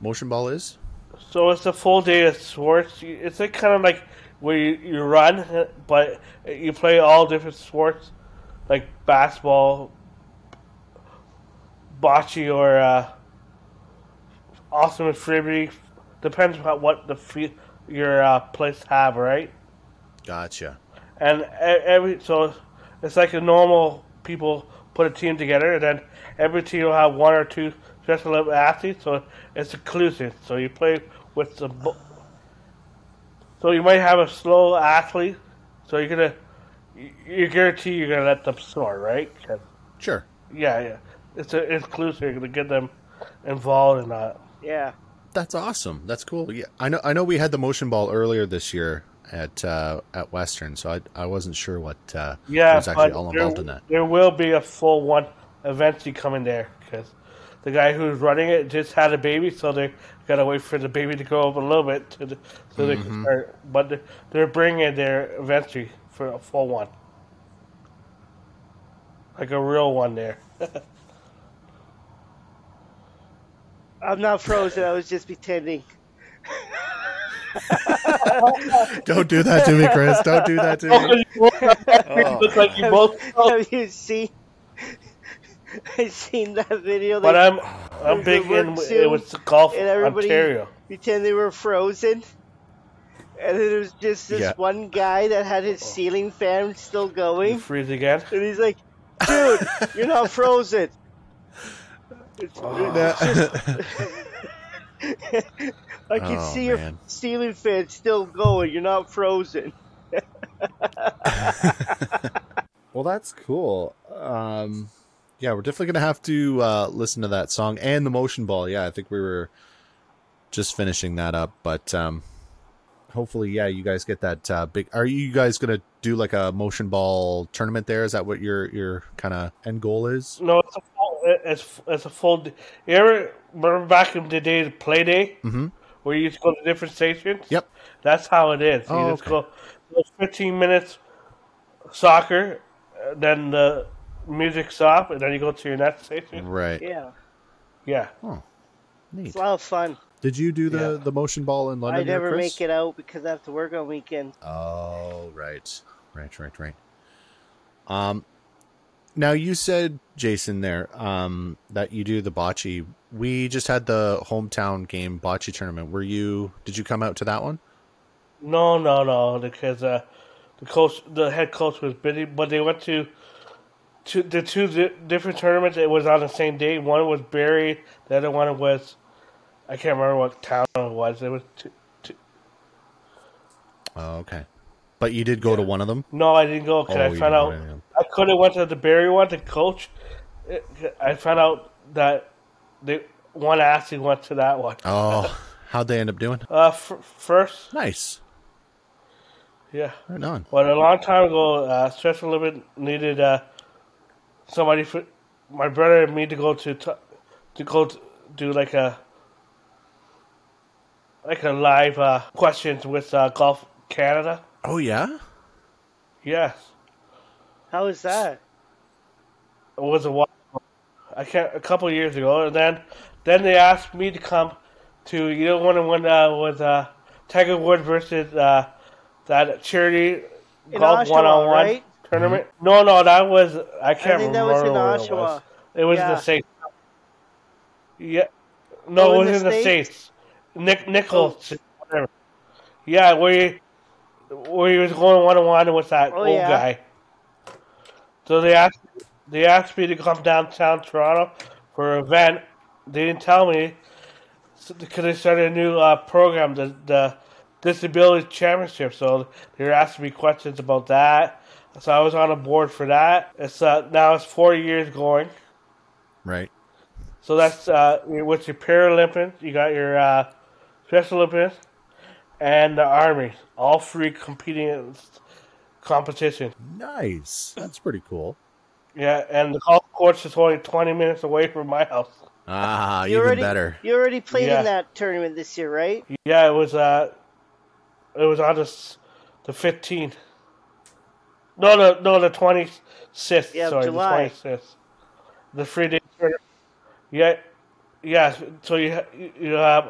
[SPEAKER 3] motion ball is?
[SPEAKER 5] So it's a full day of sports. It's like kind of like where you, you run, but you play all different sports, like basketball, bocce, or uh, ultimate frisbee. Depends on what the fe- your uh, place have, right?
[SPEAKER 3] Gotcha.
[SPEAKER 5] And every so it's like a normal people put a team together, and then every team will have one or two special Olympic athletes, so it's inclusive. So you play with the bo- so you might have a slow athlete, so you're gonna you- you guarantee you're gonna let them score, right?
[SPEAKER 3] Sure.
[SPEAKER 5] yeah, yeah, it's a inclusive. You're gonna get them involved in that.
[SPEAKER 2] Yeah.
[SPEAKER 3] That's awesome. That's cool. Yeah, I know. I know we had the motion ball earlier this year at uh, at Western, so I I wasn't sure what uh,
[SPEAKER 5] Yeah,
[SPEAKER 3] was actually
[SPEAKER 5] but
[SPEAKER 3] all
[SPEAKER 5] there,
[SPEAKER 3] involved in that.
[SPEAKER 5] there will be a full one eventually coming there because the guy who's running it just had a baby, so they gotta wait for the baby to grow up a little bit to the, so they
[SPEAKER 3] Mm-hmm.
[SPEAKER 5] can start. But they're, they're bringing it there eventually for a full one, like a real one there.
[SPEAKER 2] I'm not frozen. I was just pretending.
[SPEAKER 3] Don't do that to me, Chris. Don't do that to me.
[SPEAKER 5] Oh, it looks like you oh. both.
[SPEAKER 2] Have you seen? I seen that video.
[SPEAKER 5] But I'm I'm big in
[SPEAKER 2] work suit,
[SPEAKER 5] with golf
[SPEAKER 2] and everybody-
[SPEAKER 5] Ontario.
[SPEAKER 2] pretend they were frozen, and then there was just this
[SPEAKER 3] Yeah.
[SPEAKER 2] one guy that had his oh. ceiling fan still
[SPEAKER 5] You
[SPEAKER 2] going,
[SPEAKER 5] freeze again.
[SPEAKER 2] and he's like, "Dude, you're not frozen." It's, I can
[SPEAKER 3] Oh,
[SPEAKER 2] see your
[SPEAKER 3] man.
[SPEAKER 2] ceiling fan still going. You're not frozen.
[SPEAKER 3] Well, that's cool. Um, yeah, we're definitely gonna have to uh, listen to that song and the motion ball. Yeah, I think we were just finishing that up, but um, hopefully, yeah, you guys get that uh, big. Are you guys gonna do like a motion ball tournament there? Is that what your your kind of end goal is?
[SPEAKER 5] No, it's a full. It's it's a full. d- You ever remember back in the day, the play day,
[SPEAKER 3] Mhm.
[SPEAKER 5] where you used to go to different stations?
[SPEAKER 3] Yep.
[SPEAKER 5] That's how it is. You
[SPEAKER 3] Oh,
[SPEAKER 5] just
[SPEAKER 3] okay.
[SPEAKER 5] go fifteen minutes soccer, then the music stop, and then you go to your next station.
[SPEAKER 3] Right.
[SPEAKER 2] Yeah,
[SPEAKER 5] Yeah.
[SPEAKER 3] Oh, Neat.
[SPEAKER 2] it's a lot of fun.
[SPEAKER 3] Did you do the
[SPEAKER 5] Yeah.
[SPEAKER 3] the motion ball in London?
[SPEAKER 2] I
[SPEAKER 3] there,
[SPEAKER 2] never
[SPEAKER 3] Chris?
[SPEAKER 2] make it out because I have to work on weekend.
[SPEAKER 3] Oh, right, right, right, right. Um, now you said Jason there, um, that you do the bocce. We just had the hometown game bocce tournament. Were you? Did you come out to that one?
[SPEAKER 5] No, no, no, because uh, the coach, the head coach was busy, but they went to. To the two di- different tournaments, it was on the same day. One was Barrie, the other one was, I can't remember what town it was. It was two, two,
[SPEAKER 3] Oh, okay. But you did go to one of them.
[SPEAKER 5] no, I didn't go because
[SPEAKER 3] Oh,
[SPEAKER 5] I found out
[SPEAKER 3] go to any of them.
[SPEAKER 5] I could have went to the Barrie one to coach. I found out that they one actually went to that one.
[SPEAKER 3] Oh, how'd they end up doing?
[SPEAKER 5] Uh, f- first,
[SPEAKER 3] Nice.
[SPEAKER 5] yeah.
[SPEAKER 3] Right on.
[SPEAKER 5] But a long time ago, uh, Special Limit needed uh, somebody for my brother and me to go to t- to go to do like a like a live uh, questions with uh, Golf Canada.
[SPEAKER 3] Oh yeah.
[SPEAKER 5] Yes,
[SPEAKER 2] How is that?
[SPEAKER 5] it was a while. I can't a couple of years ago, and then then they asked me to come to you know when when uh, with uh, Tiger Woods versus uh, that charity
[SPEAKER 2] In
[SPEAKER 5] golf one on one tournament. No, no, that was I can't
[SPEAKER 2] I think that
[SPEAKER 5] remember
[SPEAKER 2] was in Oshawa.
[SPEAKER 5] it was. It was
[SPEAKER 2] Yeah.
[SPEAKER 5] the States. Yeah, no,
[SPEAKER 2] Oh,
[SPEAKER 5] it
[SPEAKER 2] in
[SPEAKER 5] was
[SPEAKER 2] the
[SPEAKER 5] in the
[SPEAKER 2] States?
[SPEAKER 5] states. Nick Nichols, whatever. Yeah, where he, where he was going one on one with that
[SPEAKER 2] Oh,
[SPEAKER 5] old
[SPEAKER 2] yeah.
[SPEAKER 5] guy. So they asked they asked me to come downtown Toronto for an event. They didn't tell me because they started a new uh, program, the the Disability Championship. So they were asking me questions about that. So I was on a board for that. It's uh, now it's four years going.
[SPEAKER 3] Right.
[SPEAKER 5] So that's uh, with your Paralympics, you got your uh, Special Olympics, and the Army, all three competing in competition.
[SPEAKER 3] Nice. That's pretty cool.
[SPEAKER 5] Yeah, and the golf course is only 20 minutes away from my house.
[SPEAKER 3] Ah,
[SPEAKER 2] You
[SPEAKER 3] even
[SPEAKER 2] already,
[SPEAKER 3] better.
[SPEAKER 2] You already played
[SPEAKER 5] Yeah.
[SPEAKER 2] in that tournament this year, right?
[SPEAKER 5] Yeah, it was uh, it was on the the 15th. No, no, no, the 26th.
[SPEAKER 2] Yeah,
[SPEAKER 5] sorry,
[SPEAKER 2] July.
[SPEAKER 5] the 26th. The three day tournament. Yeah, yeah. So you you- you have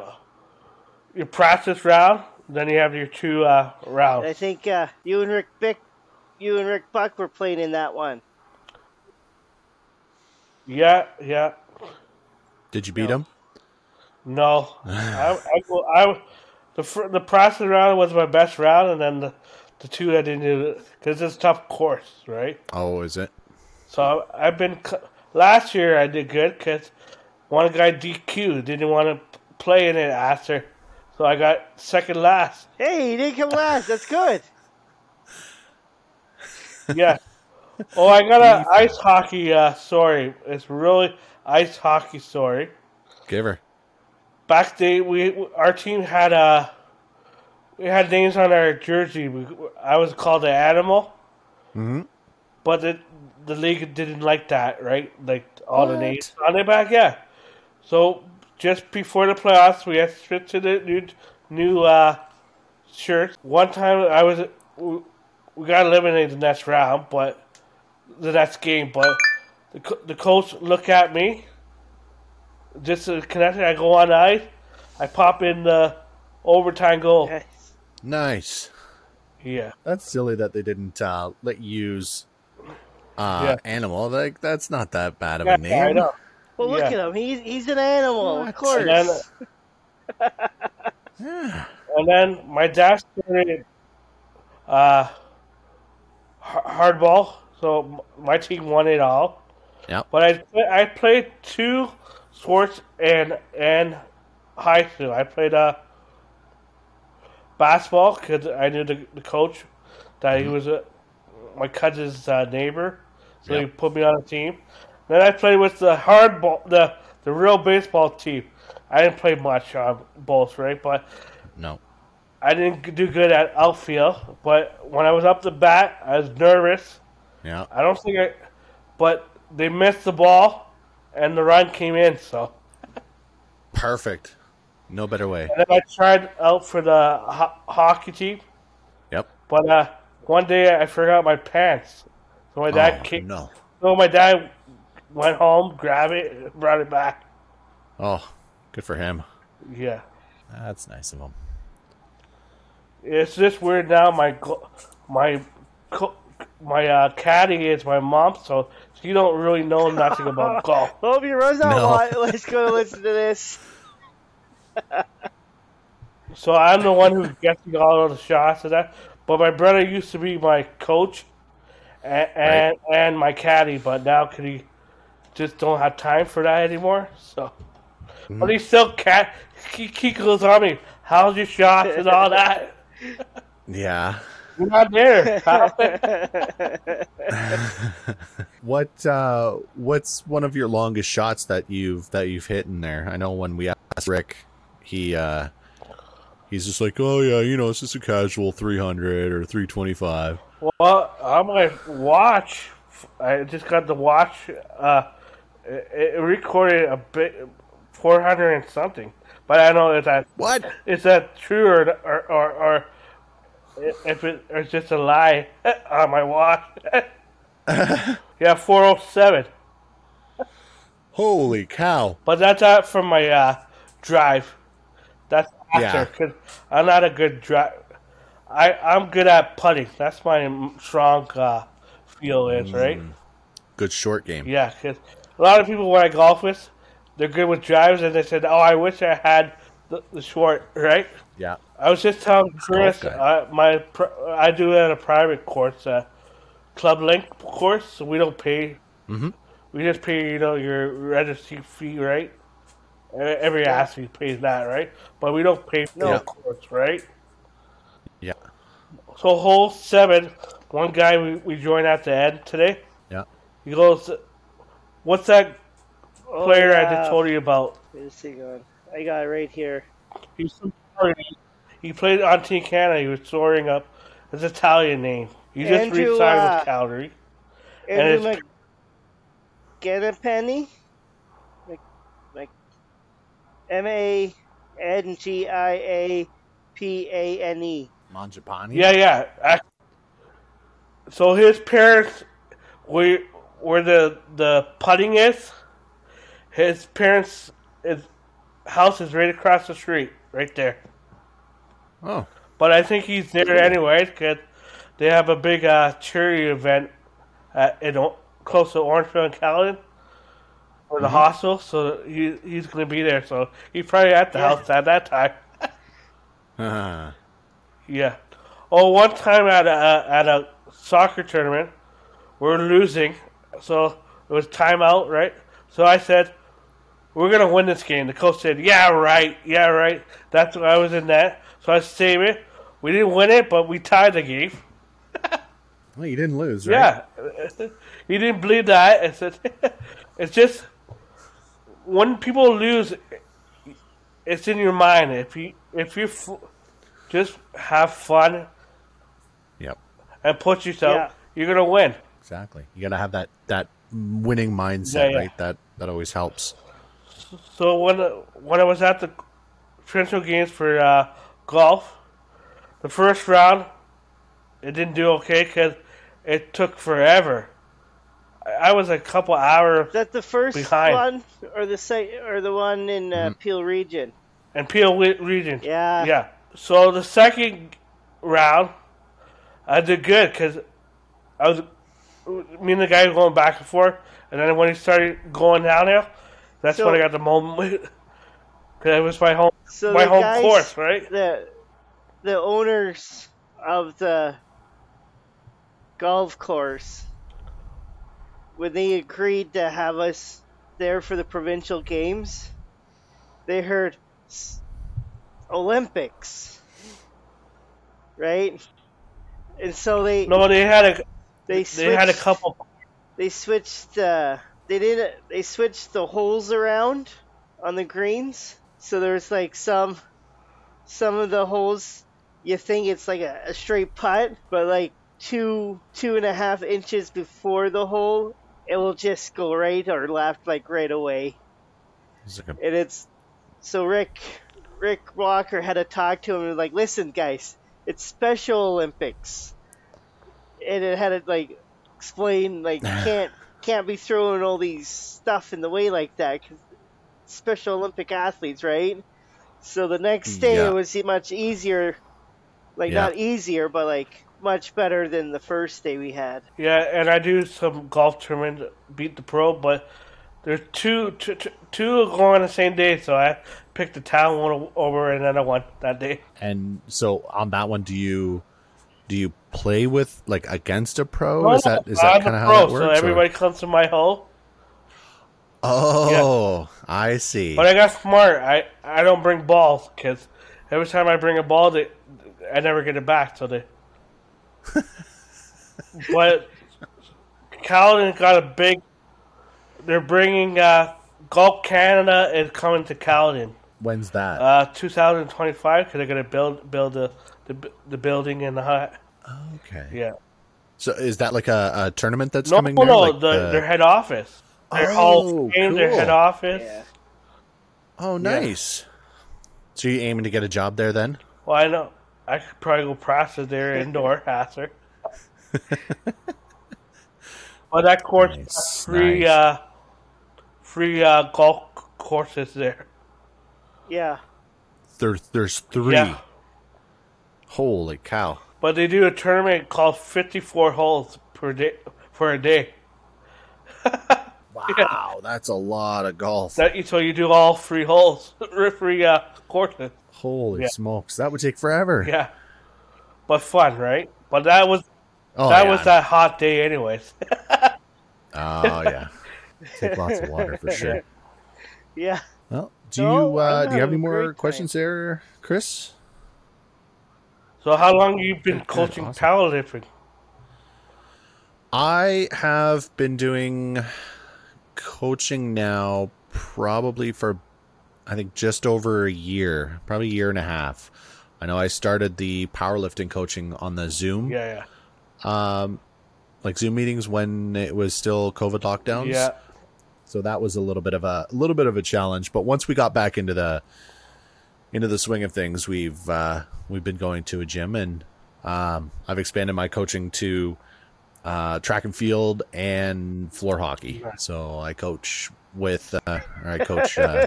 [SPEAKER 5] your practice round, then you have your two uh, rounds.
[SPEAKER 2] I think uh, you and Rick Bick, you and Rick Buck were playing in that one.
[SPEAKER 5] Yeah, yeah.
[SPEAKER 3] Did you beat him?
[SPEAKER 5] No, I, I, go- I, the fir- the practice round was my best round, and then the, the two I didn't do because it's a tough course, right?
[SPEAKER 3] Oh, is it?
[SPEAKER 5] So I've been last year I did good because one guy DQ didn't want to play in it after, so I got second last.
[SPEAKER 2] Hey, you didn't come last. That's good.
[SPEAKER 5] Yeah. oh, I got a ice hockey uh, story. It's really ice hockey story.
[SPEAKER 3] Give her.
[SPEAKER 5] back day we our team had uh we had names on our jersey. We, I was called the animal,
[SPEAKER 3] Mm-hmm.
[SPEAKER 5] but the the league didn't like that, right? Like all the names on their back, yeah. So just before the playoffs, we had to switch to the new new uh, shirts. One time I was we, we got eliminated the next round, but the next game, but the the coach looked at me just to connect. I go on ice, I pop in the overtime goal.
[SPEAKER 2] Yes.
[SPEAKER 3] Nice.
[SPEAKER 5] Yeah,
[SPEAKER 3] That's silly that they didn't uh, let you use uh,
[SPEAKER 5] Yeah.
[SPEAKER 3] animal. Like that's not that bad of
[SPEAKER 5] yeah
[SPEAKER 3] a name.
[SPEAKER 5] I know.
[SPEAKER 2] Well, look
[SPEAKER 5] Yeah.
[SPEAKER 2] at him. He's he's an animal,
[SPEAKER 3] What?
[SPEAKER 2] of course.
[SPEAKER 5] And then, and then my dad started uh, h- hardball, so my team won it all.
[SPEAKER 3] Yeah.
[SPEAKER 5] But I I played two sports and and high school. I played uh basketball because I knew the, the coach that he was a, my cousin's uh, neighbor, so he put me on a team. Then I played with the hardball, the the real baseball team. I didn't play much on both, right? But
[SPEAKER 3] No.
[SPEAKER 5] I didn't do good at outfield. But when I was up the bat, I was nervous.
[SPEAKER 3] Yeah.
[SPEAKER 5] I don't think I, but they missed the ball, and the run came in. So
[SPEAKER 3] Perfect. No better way.
[SPEAKER 5] and then I tried out for the ho- hockey team,
[SPEAKER 3] Yep.
[SPEAKER 5] but uh, one day I forgot my pants, So my dad
[SPEAKER 3] oh,
[SPEAKER 5] came.
[SPEAKER 3] no.
[SPEAKER 5] So my dad went home, grabbed it, brought it back.
[SPEAKER 3] Oh, good for him.
[SPEAKER 5] Yeah.
[SPEAKER 3] That's nice of him.
[SPEAKER 5] It's just weird now. My my my uh, caddy is my mom, so she don't really know nothing about golf.
[SPEAKER 2] Hope you runs out.
[SPEAKER 3] No.
[SPEAKER 2] lot. Let's go listen to this.
[SPEAKER 5] So I'm the one who's getting all of the shots and that. But my brother used to be my coach and and, and my caddy, but now can he just don't have time for that anymore. So, but he still cat he, he goes on me. How's your shots and all that?
[SPEAKER 3] Yeah.
[SPEAKER 5] You're not there.
[SPEAKER 3] What uh what's one of your longest shots that you've that you've hit in there? I know when we asked Rick, he uh he's just like, "Oh yeah, you know, it's just a casual 300 or 325."
[SPEAKER 5] Well, on my watch, I just got the watch. Uh, it, it recorded a bit, four hundred and something. But I don't know if that
[SPEAKER 3] What?
[SPEAKER 5] is that true or or or, or if it or it's just a lie on my watch. yeah, four oh seven.
[SPEAKER 3] Holy cow.
[SPEAKER 5] But that's out from my uh, drive. That's after because I'm not a good drive. I I'm good at putting. That's my strong uh, feel is right.
[SPEAKER 3] Good short game.
[SPEAKER 5] Yeah, because a lot of people when I golf with, they're good with drives, and they said, "Oh, I wish I had the, the short." Right?
[SPEAKER 3] Yeah.
[SPEAKER 5] I was just telling Chris,
[SPEAKER 3] guy.
[SPEAKER 5] uh, my I do it at a private course, uh, Club Link course, so we don't pay.
[SPEAKER 3] Mhm.
[SPEAKER 5] We just pay, you know, your registry fee, right? Every athlete pays that, right? But we don't pay for
[SPEAKER 3] Yeah.
[SPEAKER 5] the course, right?
[SPEAKER 3] Yeah.
[SPEAKER 5] So hole seven, one guy we, we joined at the end today.
[SPEAKER 3] Yeah.
[SPEAKER 5] He goes, "What's that
[SPEAKER 2] Oh,
[SPEAKER 5] player I
[SPEAKER 2] yeah.
[SPEAKER 5] just told you about?"
[SPEAKER 2] Wait a second. I got it right here.
[SPEAKER 5] He's from He played on Team Canada. He was soaring up his Italian name. He just
[SPEAKER 2] Andrew,
[SPEAKER 5] re-signed
[SPEAKER 2] uh,
[SPEAKER 5] with Calgary.
[SPEAKER 2] Andrew
[SPEAKER 5] it's-
[SPEAKER 2] McGettipenny? Mc, Mc, M A N G I A P A N E.
[SPEAKER 3] Mangiapane?
[SPEAKER 5] Yeah, yeah. Ac- So his parents, where where the the putting is, his parents' his house is right across the street, right there.
[SPEAKER 3] Oh.
[SPEAKER 5] But I think he's there anyway because they have a big uh, charity event at, in close to Orangeville and Caledon for the hostel. So he he's going to be there. So he's probably at the
[SPEAKER 2] Yeah.
[SPEAKER 5] house at that time.
[SPEAKER 3] Uh,
[SPEAKER 5] Yeah. Oh, one time at a at a soccer tournament, we're losing, so it was timeout, right? So I said, "We're gonna win this game." The coach said, "Yeah, right. Yeah, right." That's why I was in that. So I saved it. We didn't win it, but we tied the game.
[SPEAKER 3] well, you didn't lose, right?
[SPEAKER 5] Yeah, he didn't believe that. It's just, it's just when people lose, it's in your mind. If you if you f- just have fun
[SPEAKER 3] Yep.
[SPEAKER 5] and push yourself,
[SPEAKER 2] Yeah.
[SPEAKER 5] you're gonna win.
[SPEAKER 3] Exactly. You got to have that that winning mindset,
[SPEAKER 5] Yeah, yeah.
[SPEAKER 3] right? That that always helps.
[SPEAKER 5] So when when I was at the provincial games for uh, golf, the first round, it didn't do okay because it took forever. I I was a couple hours
[SPEAKER 2] Is that the first
[SPEAKER 5] Behind.
[SPEAKER 2] one, or the se- or the one in uh, Peel region?
[SPEAKER 5] and Peel Wi- region.
[SPEAKER 2] Yeah.
[SPEAKER 5] Yeah. So the second round, I did good because I was me and the guy were going back and forth, and then when he started going downhill, that's
[SPEAKER 2] So-
[SPEAKER 5] when I got the moment. Because it was my home,
[SPEAKER 2] So
[SPEAKER 5] my home
[SPEAKER 2] guys-
[SPEAKER 5] course, right?
[SPEAKER 2] The the owners of the golf course, when they agreed to have us there for the provincial games, they heard Olympics, right? And so they
[SPEAKER 5] No, they had a
[SPEAKER 2] they
[SPEAKER 5] they had a couple.
[SPEAKER 2] they switched uh they did they switched the holes around on the greens so there's like some some of the holes you think it's like a, a straight putt but like two two and a half inches before the hole it will just go right or left like right away
[SPEAKER 3] It's like a-
[SPEAKER 2] and it's so rick rick walker had to talk to him and like listen guys it's special olympics and it had it like explain like can't can't be throwing all these stuff in the way like that because special Olympic athletes, right? So the next mm, day
[SPEAKER 3] Yeah.
[SPEAKER 2] it was much easier, like
[SPEAKER 3] Yeah.
[SPEAKER 2] not easier, but like much better than the first day we had.
[SPEAKER 5] Yeah, and I do some golf tournament, beat the pro, but there's two, two, two, two going on the same day, so I picked the town one over another one that day.
[SPEAKER 3] And so on that one, do you do you play with like against a pro? is that is that
[SPEAKER 5] I'm a
[SPEAKER 3] kind of how it works?
[SPEAKER 5] So
[SPEAKER 3] or-
[SPEAKER 5] everybody comes to my hole.
[SPEAKER 3] Oh, I see.
[SPEAKER 5] But I got smart. I, I don't bring balls because every time I bring a ball, they, I never get it back. So they. but Caledon got a big. They're bringing uh, Golf Canada is coming to Caledon,
[SPEAKER 3] When's that?
[SPEAKER 5] uh, 2025 because they're gonna build build the the, the building and the hut.
[SPEAKER 3] okay.
[SPEAKER 5] Yeah.
[SPEAKER 3] So is that like a, a tournament that's
[SPEAKER 5] No,
[SPEAKER 3] coming?
[SPEAKER 5] no,
[SPEAKER 3] there?
[SPEAKER 5] no.
[SPEAKER 3] Like
[SPEAKER 5] the,
[SPEAKER 3] the-
[SPEAKER 5] their head office. Their
[SPEAKER 3] Oh,
[SPEAKER 5] whole game, their head office.
[SPEAKER 2] Yeah.
[SPEAKER 3] Oh, nice. So you aiming to get a job there then?
[SPEAKER 5] Well, I know. I could probably go practice there indoor after. but that course
[SPEAKER 3] Nice,
[SPEAKER 5] free
[SPEAKER 3] nice.
[SPEAKER 5] uh, free uh, golf courses there.
[SPEAKER 2] Yeah.
[SPEAKER 3] There, there's three.
[SPEAKER 5] Yeah.
[SPEAKER 3] Holy cow!
[SPEAKER 5] But they do a tournament called 54 holes per day for a day.
[SPEAKER 3] Wow, that's a lot of golf.
[SPEAKER 5] That so you do all three holes, free uh, courses.
[SPEAKER 3] Holy
[SPEAKER 5] Yeah.
[SPEAKER 3] smokes, that would take forever.
[SPEAKER 5] Yeah, but fun, right? But that was
[SPEAKER 3] Oh,
[SPEAKER 5] that
[SPEAKER 3] yeah.
[SPEAKER 5] was that hot day, anyways.
[SPEAKER 3] Oh yeah, take lots of water for sure.
[SPEAKER 2] Yeah.
[SPEAKER 3] Well, do
[SPEAKER 2] No,
[SPEAKER 3] you uh, do you have any more questions there, Chris?
[SPEAKER 5] So how long have you been
[SPEAKER 3] Good, good,
[SPEAKER 5] coaching
[SPEAKER 3] awesome.
[SPEAKER 5] powerlifting?
[SPEAKER 3] I have been doing coaching now probably for I think just over a year, probably a year and a half. I know I started the powerlifting coaching on the Zoom,
[SPEAKER 5] Yeah,
[SPEAKER 3] um, like Zoom meetings when it was still COVID lockdowns.
[SPEAKER 5] yeah.
[SPEAKER 3] So that was a little bit of a, a little bit of a challenge. But once we got back into the into the swing of things, we've uh, we've been going to a gym and um, I've expanded my coaching to uh, track and field and floor hockey. So I coach with uh, or I coach uh,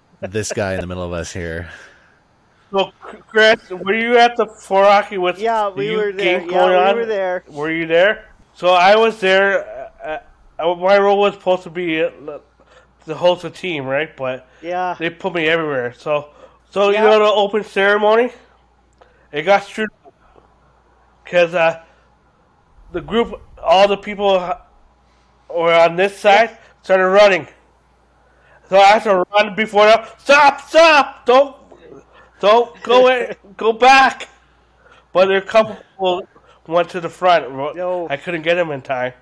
[SPEAKER 3] this guy in the middle of us here.
[SPEAKER 5] So, Chris, were you at the floor hockey with
[SPEAKER 2] Yeah, we were there.
[SPEAKER 5] game going
[SPEAKER 2] Yeah, we were there.
[SPEAKER 5] Were you there? So I was there. Uh, uh, my role was supposed to be uh, the host of the team, right? But
[SPEAKER 2] Yeah.
[SPEAKER 5] they put me everywhere. So, so
[SPEAKER 2] Yeah.
[SPEAKER 5] you know the open ceremony, it got screwed because uh, the group, all the people were on this side started running. So I had to run before them. Stop! Stop! Don't, don't go in, go back. But there a couple people went to the front.
[SPEAKER 2] No.
[SPEAKER 5] I couldn't get them in time.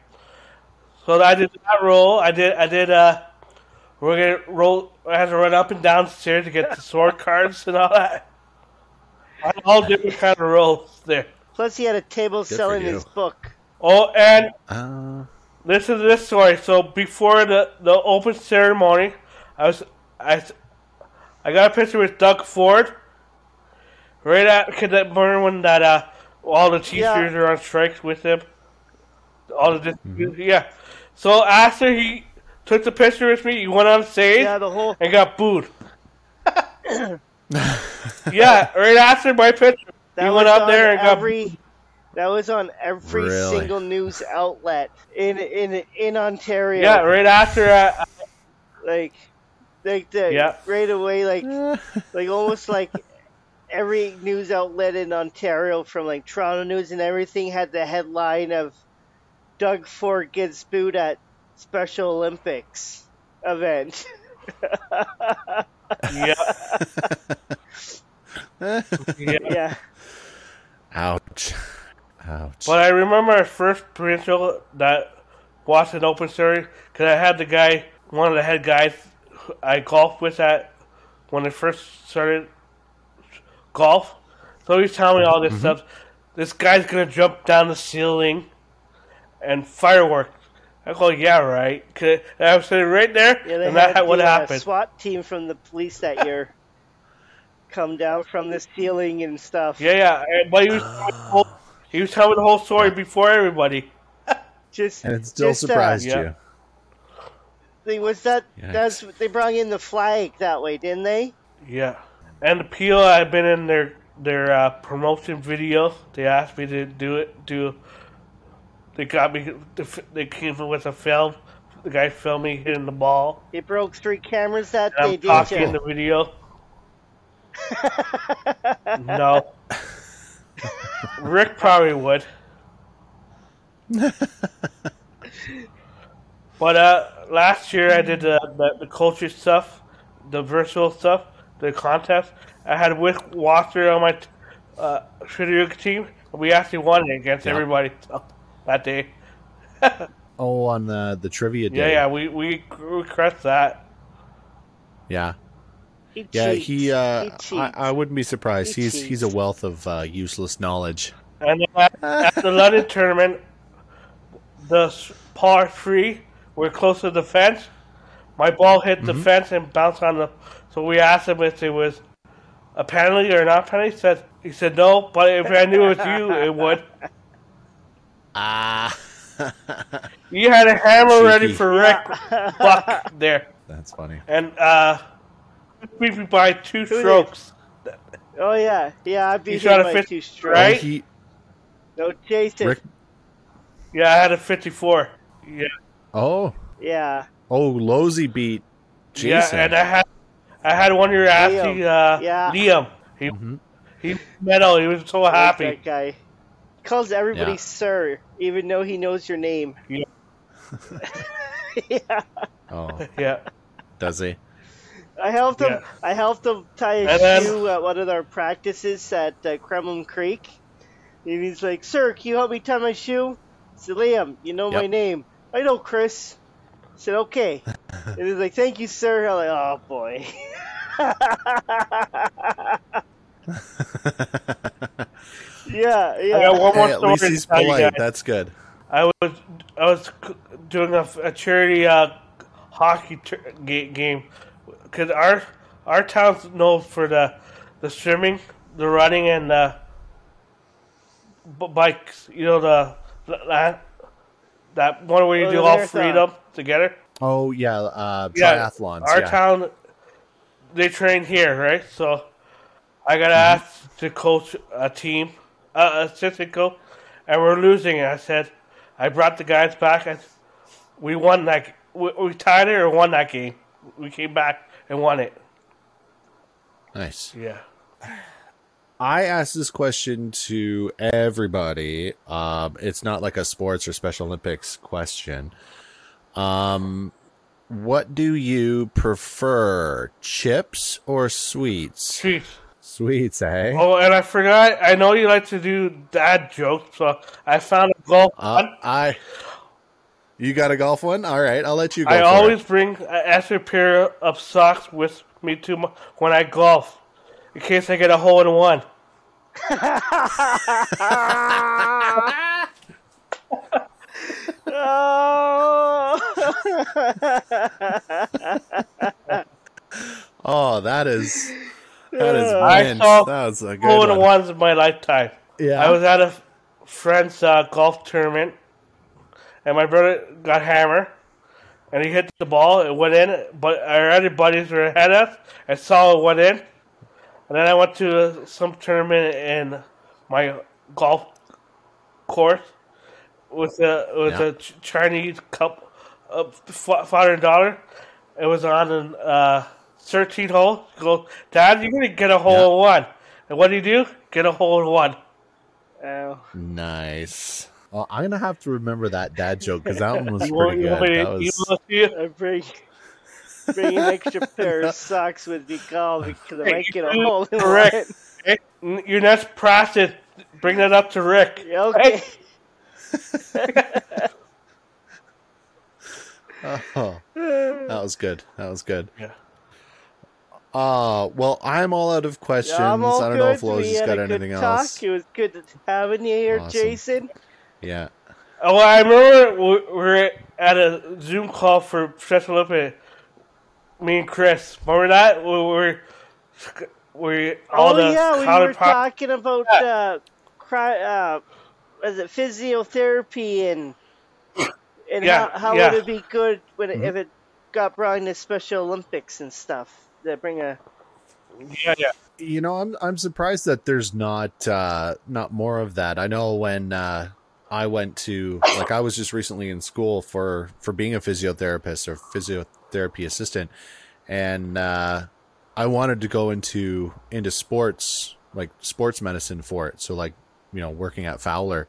[SPEAKER 5] So I did that roll. I did. I did. Uh, we're gonna roll. I had to run up and down the stairs to get the sword cards and all that. I had all different kind of rolls there.
[SPEAKER 2] Plus, he had a table
[SPEAKER 3] for
[SPEAKER 2] selling
[SPEAKER 3] you.
[SPEAKER 2] his book.
[SPEAKER 5] Oh, and
[SPEAKER 3] Uh,
[SPEAKER 5] listen to this story. So before the the open ceremony, I was I I got a picture with Doug Ford. Right at that remember when that uh all the teachers
[SPEAKER 2] Yeah.
[SPEAKER 5] are on strikes with him. All the yeah. So after he took the picture with me, You went on stage
[SPEAKER 2] Yeah, the whole.
[SPEAKER 5] and got booed. yeah, right after my picture,
[SPEAKER 2] That
[SPEAKER 5] he
[SPEAKER 2] was
[SPEAKER 5] went up
[SPEAKER 2] on
[SPEAKER 5] there and got
[SPEAKER 2] every. That was on every
[SPEAKER 3] Really?
[SPEAKER 2] single news outlet in in in Ontario.
[SPEAKER 5] yeah, right after uh,
[SPEAKER 2] like, like the
[SPEAKER 5] Yeah.
[SPEAKER 2] right away, like like almost like every news outlet in Ontario, from like Toronto News and everything, had the headline of Doug Ford gets booed at Special Olympics event.
[SPEAKER 5] yeah. yeah.
[SPEAKER 2] yeah,
[SPEAKER 3] ouch, ouch.
[SPEAKER 5] But I remember our first provincial that Boston Open Series because I had the guy, one of the head guys I golfed with at when I first started golf. So he's telling me all this mm-hmm. stuff. This guy's gonna jump down the ceiling and fireworks. I go, yeah, right. I was sitting right there,
[SPEAKER 2] yeah. They
[SPEAKER 5] and
[SPEAKER 2] had
[SPEAKER 5] that what
[SPEAKER 2] the uh,
[SPEAKER 5] happened.
[SPEAKER 2] SWAT team from the police that year come down from the ceiling and stuff.
[SPEAKER 5] Yeah, yeah. But he was, telling the whole, he was telling the whole story before everybody.
[SPEAKER 2] Just
[SPEAKER 3] And it still
[SPEAKER 2] just, uh,
[SPEAKER 3] surprised
[SPEAKER 5] Yeah.
[SPEAKER 3] you.
[SPEAKER 2] They, was that
[SPEAKER 3] Yikes.
[SPEAKER 2] that's they brought in the flag that way, didn't they?
[SPEAKER 5] Yeah, and the Peel, I've been in their their uh, promotion videos. They asked me to do it. Do they got me? They came with a film. The guy filmed me hitting the ball.
[SPEAKER 2] They broke three cameras that
[SPEAKER 5] And
[SPEAKER 2] day,
[SPEAKER 5] I'm
[SPEAKER 2] didn't
[SPEAKER 5] talking in the video. no. Rick probably would. but uh, last year I did the, the, the culture stuff, the virtual stuff, the contest. I had Rick Walker on my t- uh, Shredder team. We actually won it against
[SPEAKER 3] Yeah.
[SPEAKER 5] everybody so, that day.
[SPEAKER 3] Oh, on the the trivia day.
[SPEAKER 5] Yeah, yeah, we, we, we crushed that.
[SPEAKER 3] yeah.
[SPEAKER 2] He
[SPEAKER 3] Yeah,
[SPEAKER 2] cheats.
[SPEAKER 3] he. Uh,
[SPEAKER 2] he.
[SPEAKER 3] I, I wouldn't be surprised.
[SPEAKER 2] He
[SPEAKER 3] he's he's a wealth of uh, useless knowledge.
[SPEAKER 5] And then at, at the London tournament, the par three, we're close to the fence. My ball hit the fence and bounced on the. So we asked him if it was a penalty or not penalty. He said he said no, but if I knew it was you, it would.
[SPEAKER 3] Ah,
[SPEAKER 5] You had a hammer ready for Rick Buck there,
[SPEAKER 3] that's funny.
[SPEAKER 5] and uh, beat me by two
[SPEAKER 2] did?
[SPEAKER 5] strokes.
[SPEAKER 2] Oh yeah, yeah. I beat
[SPEAKER 5] You shot
[SPEAKER 2] him
[SPEAKER 5] a
[SPEAKER 2] by
[SPEAKER 5] fif-
[SPEAKER 2] two strokes.
[SPEAKER 5] right?
[SPEAKER 3] He,
[SPEAKER 2] No, Jason.
[SPEAKER 3] Rick.
[SPEAKER 5] Yeah, I had a fifty-four. Yeah,
[SPEAKER 3] Oh,
[SPEAKER 2] Yeah,
[SPEAKER 3] oh, Losey beat Jason.
[SPEAKER 5] yeah, and I had I had one year asking uh,
[SPEAKER 2] Yeah.
[SPEAKER 5] Liam. He
[SPEAKER 3] Mhm.
[SPEAKER 5] he medal. He was so happy.
[SPEAKER 2] that guy. Calls everybody
[SPEAKER 3] Yeah.
[SPEAKER 2] sir, even though he knows your name.
[SPEAKER 5] Yeah.
[SPEAKER 2] yeah.
[SPEAKER 3] oh,
[SPEAKER 5] Yeah.
[SPEAKER 3] does he?
[SPEAKER 2] I helped him.
[SPEAKER 5] Yeah.
[SPEAKER 2] I helped him tie a
[SPEAKER 5] then-
[SPEAKER 2] shoe at one of our practices at uh, Kremlin Creek. And he's like, "Sir, can you help me tie my shoe?" I said, "Liam, you know my name." I know, Chris. I said, "Okay." and he's like, "Thank you, sir." I'm like, "Oh boy." Yeah, yeah.
[SPEAKER 5] I got one more
[SPEAKER 3] Hey, at least he's
[SPEAKER 5] tell
[SPEAKER 3] polite.
[SPEAKER 5] guys.
[SPEAKER 3] That's good.
[SPEAKER 5] I was I was doing a, a charity uh, hockey tur game because our our town's known for the the swimming, the running, and the b- bikes. You know the that that one where you
[SPEAKER 2] Oh,
[SPEAKER 5] do all
[SPEAKER 2] marathon.
[SPEAKER 5] three of them together.
[SPEAKER 3] Oh yeah, uh,
[SPEAKER 5] Yeah,
[SPEAKER 3] triathlons.
[SPEAKER 5] Our
[SPEAKER 3] yeah.
[SPEAKER 5] town, they train here, right? So I got
[SPEAKER 3] Mm-hmm.
[SPEAKER 5] asked to coach a team, uh, assistant coach, and we're losing. And I said, I brought the guys back, and we won that. We, we tied it or won that game. We came back and won it.
[SPEAKER 3] Nice.
[SPEAKER 5] Yeah.
[SPEAKER 3] I asked this question to everybody. Um, it's not like a sports or Special Olympics question. Um, what do you prefer, chips or sweets?
[SPEAKER 5] Jeez.
[SPEAKER 3] Sweets, eh?
[SPEAKER 5] Oh, and I forgot. I know you like to do dad jokes, so I found a golf
[SPEAKER 3] Uh,
[SPEAKER 5] one.
[SPEAKER 3] I. You got a golf one? All right, I'll let you go.
[SPEAKER 5] I
[SPEAKER 3] for
[SPEAKER 5] always
[SPEAKER 3] it.
[SPEAKER 5] bring an extra pair of socks with me to my, when I golf, in case I get a hole in one.
[SPEAKER 2] oh.
[SPEAKER 3] Oh, that is that is
[SPEAKER 5] I saw
[SPEAKER 3] That was a good one.
[SPEAKER 5] ones in my lifetime.
[SPEAKER 3] Yeah.
[SPEAKER 5] I was at a friend's uh, golf tournament, and my brother got hammer, and he hit the ball. It went in, but our other buddies were ahead of us. I saw it went in, and then I went to uh, some tournament in my golf course with a with
[SPEAKER 3] Yeah.
[SPEAKER 5] a Chinese cup of father and daughter. It was on an uh, 13 hole. Go, Dad, you're gonna get a hole
[SPEAKER 3] Yeah.
[SPEAKER 5] in one. And what do you do? Get a hole in one.
[SPEAKER 2] Oh.
[SPEAKER 3] Nice. Well, I'm gonna have to remember that dad joke because that one was pretty
[SPEAKER 5] you
[SPEAKER 3] good.
[SPEAKER 5] want me,
[SPEAKER 3] That
[SPEAKER 5] you
[SPEAKER 3] was
[SPEAKER 5] want me to-
[SPEAKER 2] I bring bring an extra pair of socks with me, call because I might get a hole in
[SPEAKER 5] Correct.
[SPEAKER 2] one.
[SPEAKER 5] Hey, n- your next practice, bring that up to Rick.
[SPEAKER 2] Yeah, Okay.
[SPEAKER 3] oh, that was good. That was good.
[SPEAKER 5] Yeah.
[SPEAKER 3] Uh, well, I'm all out of questions.
[SPEAKER 2] Yeah, I'm all
[SPEAKER 3] I don't
[SPEAKER 2] good.
[SPEAKER 3] know if
[SPEAKER 2] we
[SPEAKER 3] Lowe's
[SPEAKER 2] had
[SPEAKER 3] got
[SPEAKER 2] a good
[SPEAKER 3] anything
[SPEAKER 2] talk.
[SPEAKER 3] else.
[SPEAKER 2] It was good having you here,
[SPEAKER 3] Awesome.
[SPEAKER 2] Jason.
[SPEAKER 3] Yeah.
[SPEAKER 5] Oh, I remember we we were at a Zoom call for Special Olympic. Me and Chris. Remember that? We were, we all
[SPEAKER 2] oh
[SPEAKER 5] the
[SPEAKER 2] yeah, we were
[SPEAKER 5] counterpart-
[SPEAKER 2] talking about uh, cry, uh, was it physiotherapy and And
[SPEAKER 5] Yeah,
[SPEAKER 2] how, how
[SPEAKER 5] yeah.
[SPEAKER 2] would it be good when
[SPEAKER 3] Mm-hmm.
[SPEAKER 2] it, if it got brought into Special Olympics and stuff that bring a
[SPEAKER 5] Yeah, yeah.
[SPEAKER 3] you know i'm i'm surprised that there's not uh not more of that. I know when uh i went to like i was just recently in school for for being a physiotherapist or physiotherapy assistant. And uh i wanted to go into into sports like sports medicine for it. So like you know working at fowler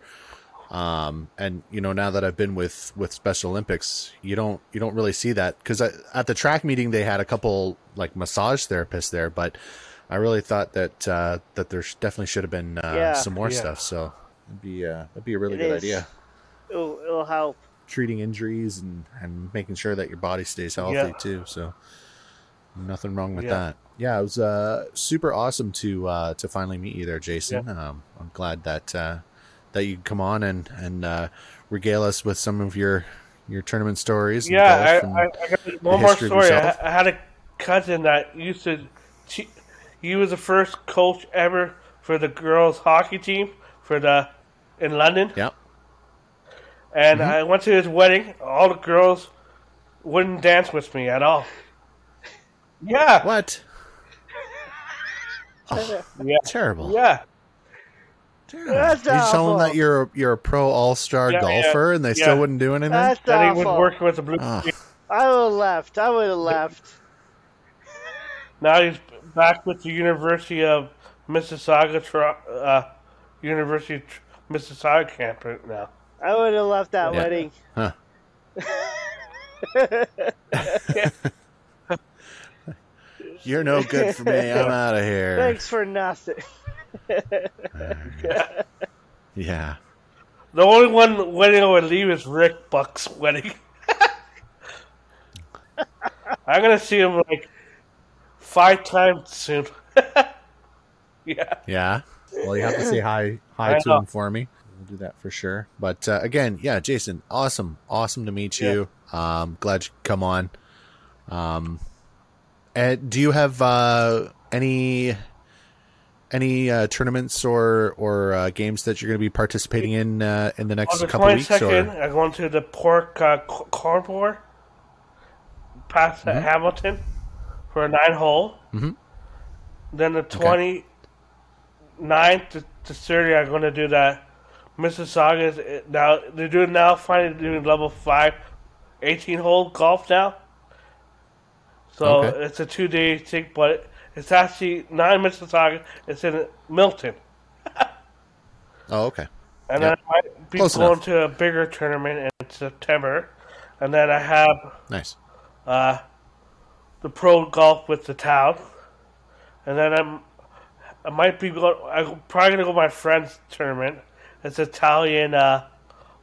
[SPEAKER 3] um and you know now that i've been with with special olympics you don't you don't really see that because at the track meeting they had a couple like massage therapists there but i really thought that uh that there definitely should have been uh,
[SPEAKER 2] Yeah.
[SPEAKER 3] some more
[SPEAKER 5] Yeah.
[SPEAKER 3] stuff so it'd be uh that'd be a really
[SPEAKER 2] It
[SPEAKER 3] good
[SPEAKER 2] is.
[SPEAKER 3] idea
[SPEAKER 2] it'll, it'll help.
[SPEAKER 3] treating injuries and and making sure that your body stays healthy
[SPEAKER 5] Yeah.
[SPEAKER 3] too so nothing wrong with
[SPEAKER 5] Yeah.
[SPEAKER 3] that yeah it was uh super awesome to uh to finally meet you there jason um i'm glad that uh that you come on and and uh regale us with some of your your tournament stories
[SPEAKER 5] Yeah, I, I, I got one more story. I. I had a cousin that used to. He, he was the first coach ever for the girls hockey team for the in London,
[SPEAKER 3] yeah
[SPEAKER 5] and
[SPEAKER 3] Mm-hmm.
[SPEAKER 5] I went to his wedding. All the girls wouldn't dance with me at all. Yeah,
[SPEAKER 3] what oh,
[SPEAKER 5] yeah,
[SPEAKER 3] terrible
[SPEAKER 5] yeah.
[SPEAKER 3] Terrible.
[SPEAKER 2] That's
[SPEAKER 3] you tell them that you're a, you're a pro all-star
[SPEAKER 5] Yeah, yeah,
[SPEAKER 3] golfer and they
[SPEAKER 5] yeah.
[SPEAKER 3] still wouldn't do anything
[SPEAKER 2] That's
[SPEAKER 5] Then he was
[SPEAKER 2] awful.
[SPEAKER 5] working with the Blue.
[SPEAKER 2] I would have left. I would have left.
[SPEAKER 5] Now he's back with the University of Mississauga, uh, University of Tr- Mississauga campus now.
[SPEAKER 2] I would have left that
[SPEAKER 3] Yeah.
[SPEAKER 2] wedding.
[SPEAKER 3] huh you're no good for me i'm out of here
[SPEAKER 2] Thanks for nothing.
[SPEAKER 3] Yeah
[SPEAKER 5] The only one wedding I would leave is Rick Buck's wedding. I'm gonna see him like five times soon. yeah,
[SPEAKER 3] Yeah. Well, you have to say hi hi
[SPEAKER 5] I
[SPEAKER 3] to
[SPEAKER 5] know.
[SPEAKER 3] him for me. We'll do that for sure. But uh, again, yeah, Jason, awesome, awesome to meet you. Um, glad you come on. Um, and do you have uh, any any uh, tournaments or or uh, games that you're going to be participating in uh, in the next
[SPEAKER 5] the
[SPEAKER 3] couple weeks? Or
[SPEAKER 5] I'm going to the Pork uh, Cornwall past
[SPEAKER 3] Mm-hmm.
[SPEAKER 5] Hamilton for a nine hole.
[SPEAKER 3] Mhm.
[SPEAKER 5] Then the 29th to, to thirty, I'm going to do that. Mississauga is now they're doing now finally doing level five, 18 hole golf now. So
[SPEAKER 3] Okay.
[SPEAKER 5] it's a two day thing, but it's actually not in Mississauga. It's in Milton.
[SPEAKER 3] oh, okay,
[SPEAKER 5] And
[SPEAKER 3] Yeah.
[SPEAKER 5] then I might be
[SPEAKER 3] Close
[SPEAKER 5] going
[SPEAKER 3] enough.
[SPEAKER 5] to a bigger tournament in September. And then I have
[SPEAKER 3] nice.
[SPEAKER 5] uh, the pro golf with the town. And then I'm I might be going. I'm probably gonna go to my friend's tournament. It's Italian uh,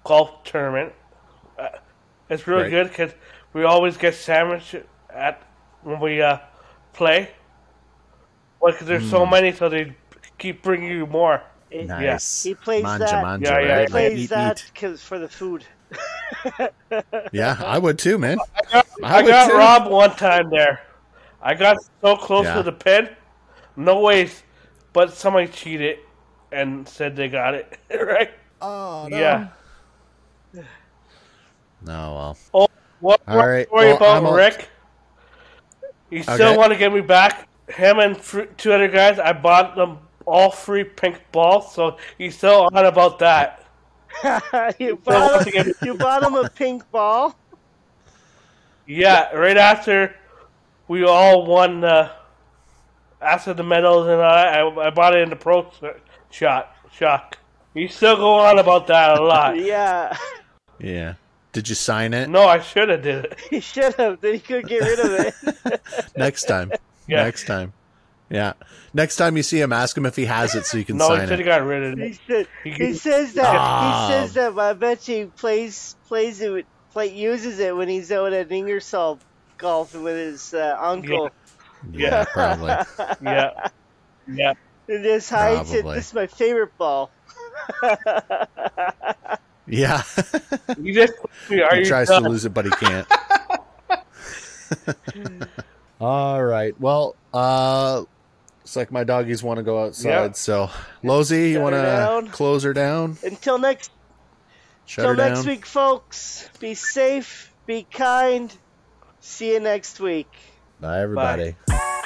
[SPEAKER 5] golf tournament. Uh, it's really
[SPEAKER 3] Right.
[SPEAKER 5] good because we always get sandwich at when we uh, play. Well, because there's
[SPEAKER 3] Hmm.
[SPEAKER 5] so many, so they keep bringing you more.
[SPEAKER 2] It-
[SPEAKER 3] Nice.
[SPEAKER 2] He plays
[SPEAKER 3] manja,
[SPEAKER 2] that.
[SPEAKER 3] Manja,
[SPEAKER 5] Yeah, yeah,
[SPEAKER 3] right?
[SPEAKER 5] he
[SPEAKER 2] Plays
[SPEAKER 3] eat,
[SPEAKER 2] that
[SPEAKER 3] eat.
[SPEAKER 2] cause for the food.
[SPEAKER 3] Yeah, I would too, man.
[SPEAKER 5] I
[SPEAKER 3] I would
[SPEAKER 5] got
[SPEAKER 3] too.
[SPEAKER 5] robbed one time there. I got so close
[SPEAKER 3] Yeah.
[SPEAKER 5] to the pin, no ways, but somebody cheated and said they got it. right?
[SPEAKER 3] Oh no.
[SPEAKER 5] Yeah.
[SPEAKER 3] No, well,
[SPEAKER 5] Oh, what
[SPEAKER 3] All
[SPEAKER 5] what
[SPEAKER 3] right,
[SPEAKER 5] story
[SPEAKER 3] well,
[SPEAKER 5] about
[SPEAKER 3] I'm a-
[SPEAKER 5] Rick? He still
[SPEAKER 3] Okay.
[SPEAKER 5] want to get me back. Him and two other guys, I bought them all free pink balls, so he's still on about that.
[SPEAKER 2] you, bought
[SPEAKER 5] again-
[SPEAKER 2] him, you bought him a pink ball.
[SPEAKER 5] Yeah, right after we all won the after the medals and I, I, I bought it in the pro shot shock. You still go on about that a lot.
[SPEAKER 2] Yeah,
[SPEAKER 3] yeah. Did you sign it?
[SPEAKER 5] No, I should have did it.
[SPEAKER 2] he should have. Then he could get rid of it.
[SPEAKER 3] Next time.
[SPEAKER 5] Yeah.
[SPEAKER 3] Next time. Yeah. Next time you see him, ask him if he has it so you can
[SPEAKER 5] No, he
[SPEAKER 3] sign
[SPEAKER 5] should have
[SPEAKER 3] it.
[SPEAKER 5] got rid of
[SPEAKER 2] He
[SPEAKER 5] it.
[SPEAKER 2] said
[SPEAKER 5] He
[SPEAKER 2] he says that
[SPEAKER 3] Ah.
[SPEAKER 2] he says that. But I bet you he plays plays it play uses it when he's out at Ingersoll golfing with his uh, uncle.
[SPEAKER 3] Yeah, probably.
[SPEAKER 5] Yeah, yeah.
[SPEAKER 2] And just hides it. This is my favorite ball.
[SPEAKER 3] Yeah.
[SPEAKER 5] You just are
[SPEAKER 3] he
[SPEAKER 5] you
[SPEAKER 3] tries
[SPEAKER 5] done?
[SPEAKER 3] to lose it, but he can't. All right. Well, uh, it's like my doggies want to go outside.
[SPEAKER 5] Yeah.
[SPEAKER 3] So, Lozy, you want to close her down?
[SPEAKER 2] Until next
[SPEAKER 3] Shut down.
[SPEAKER 2] next week, folks. Be safe. Be kind. See you next week.
[SPEAKER 3] Bye, everybody.
[SPEAKER 5] Bye.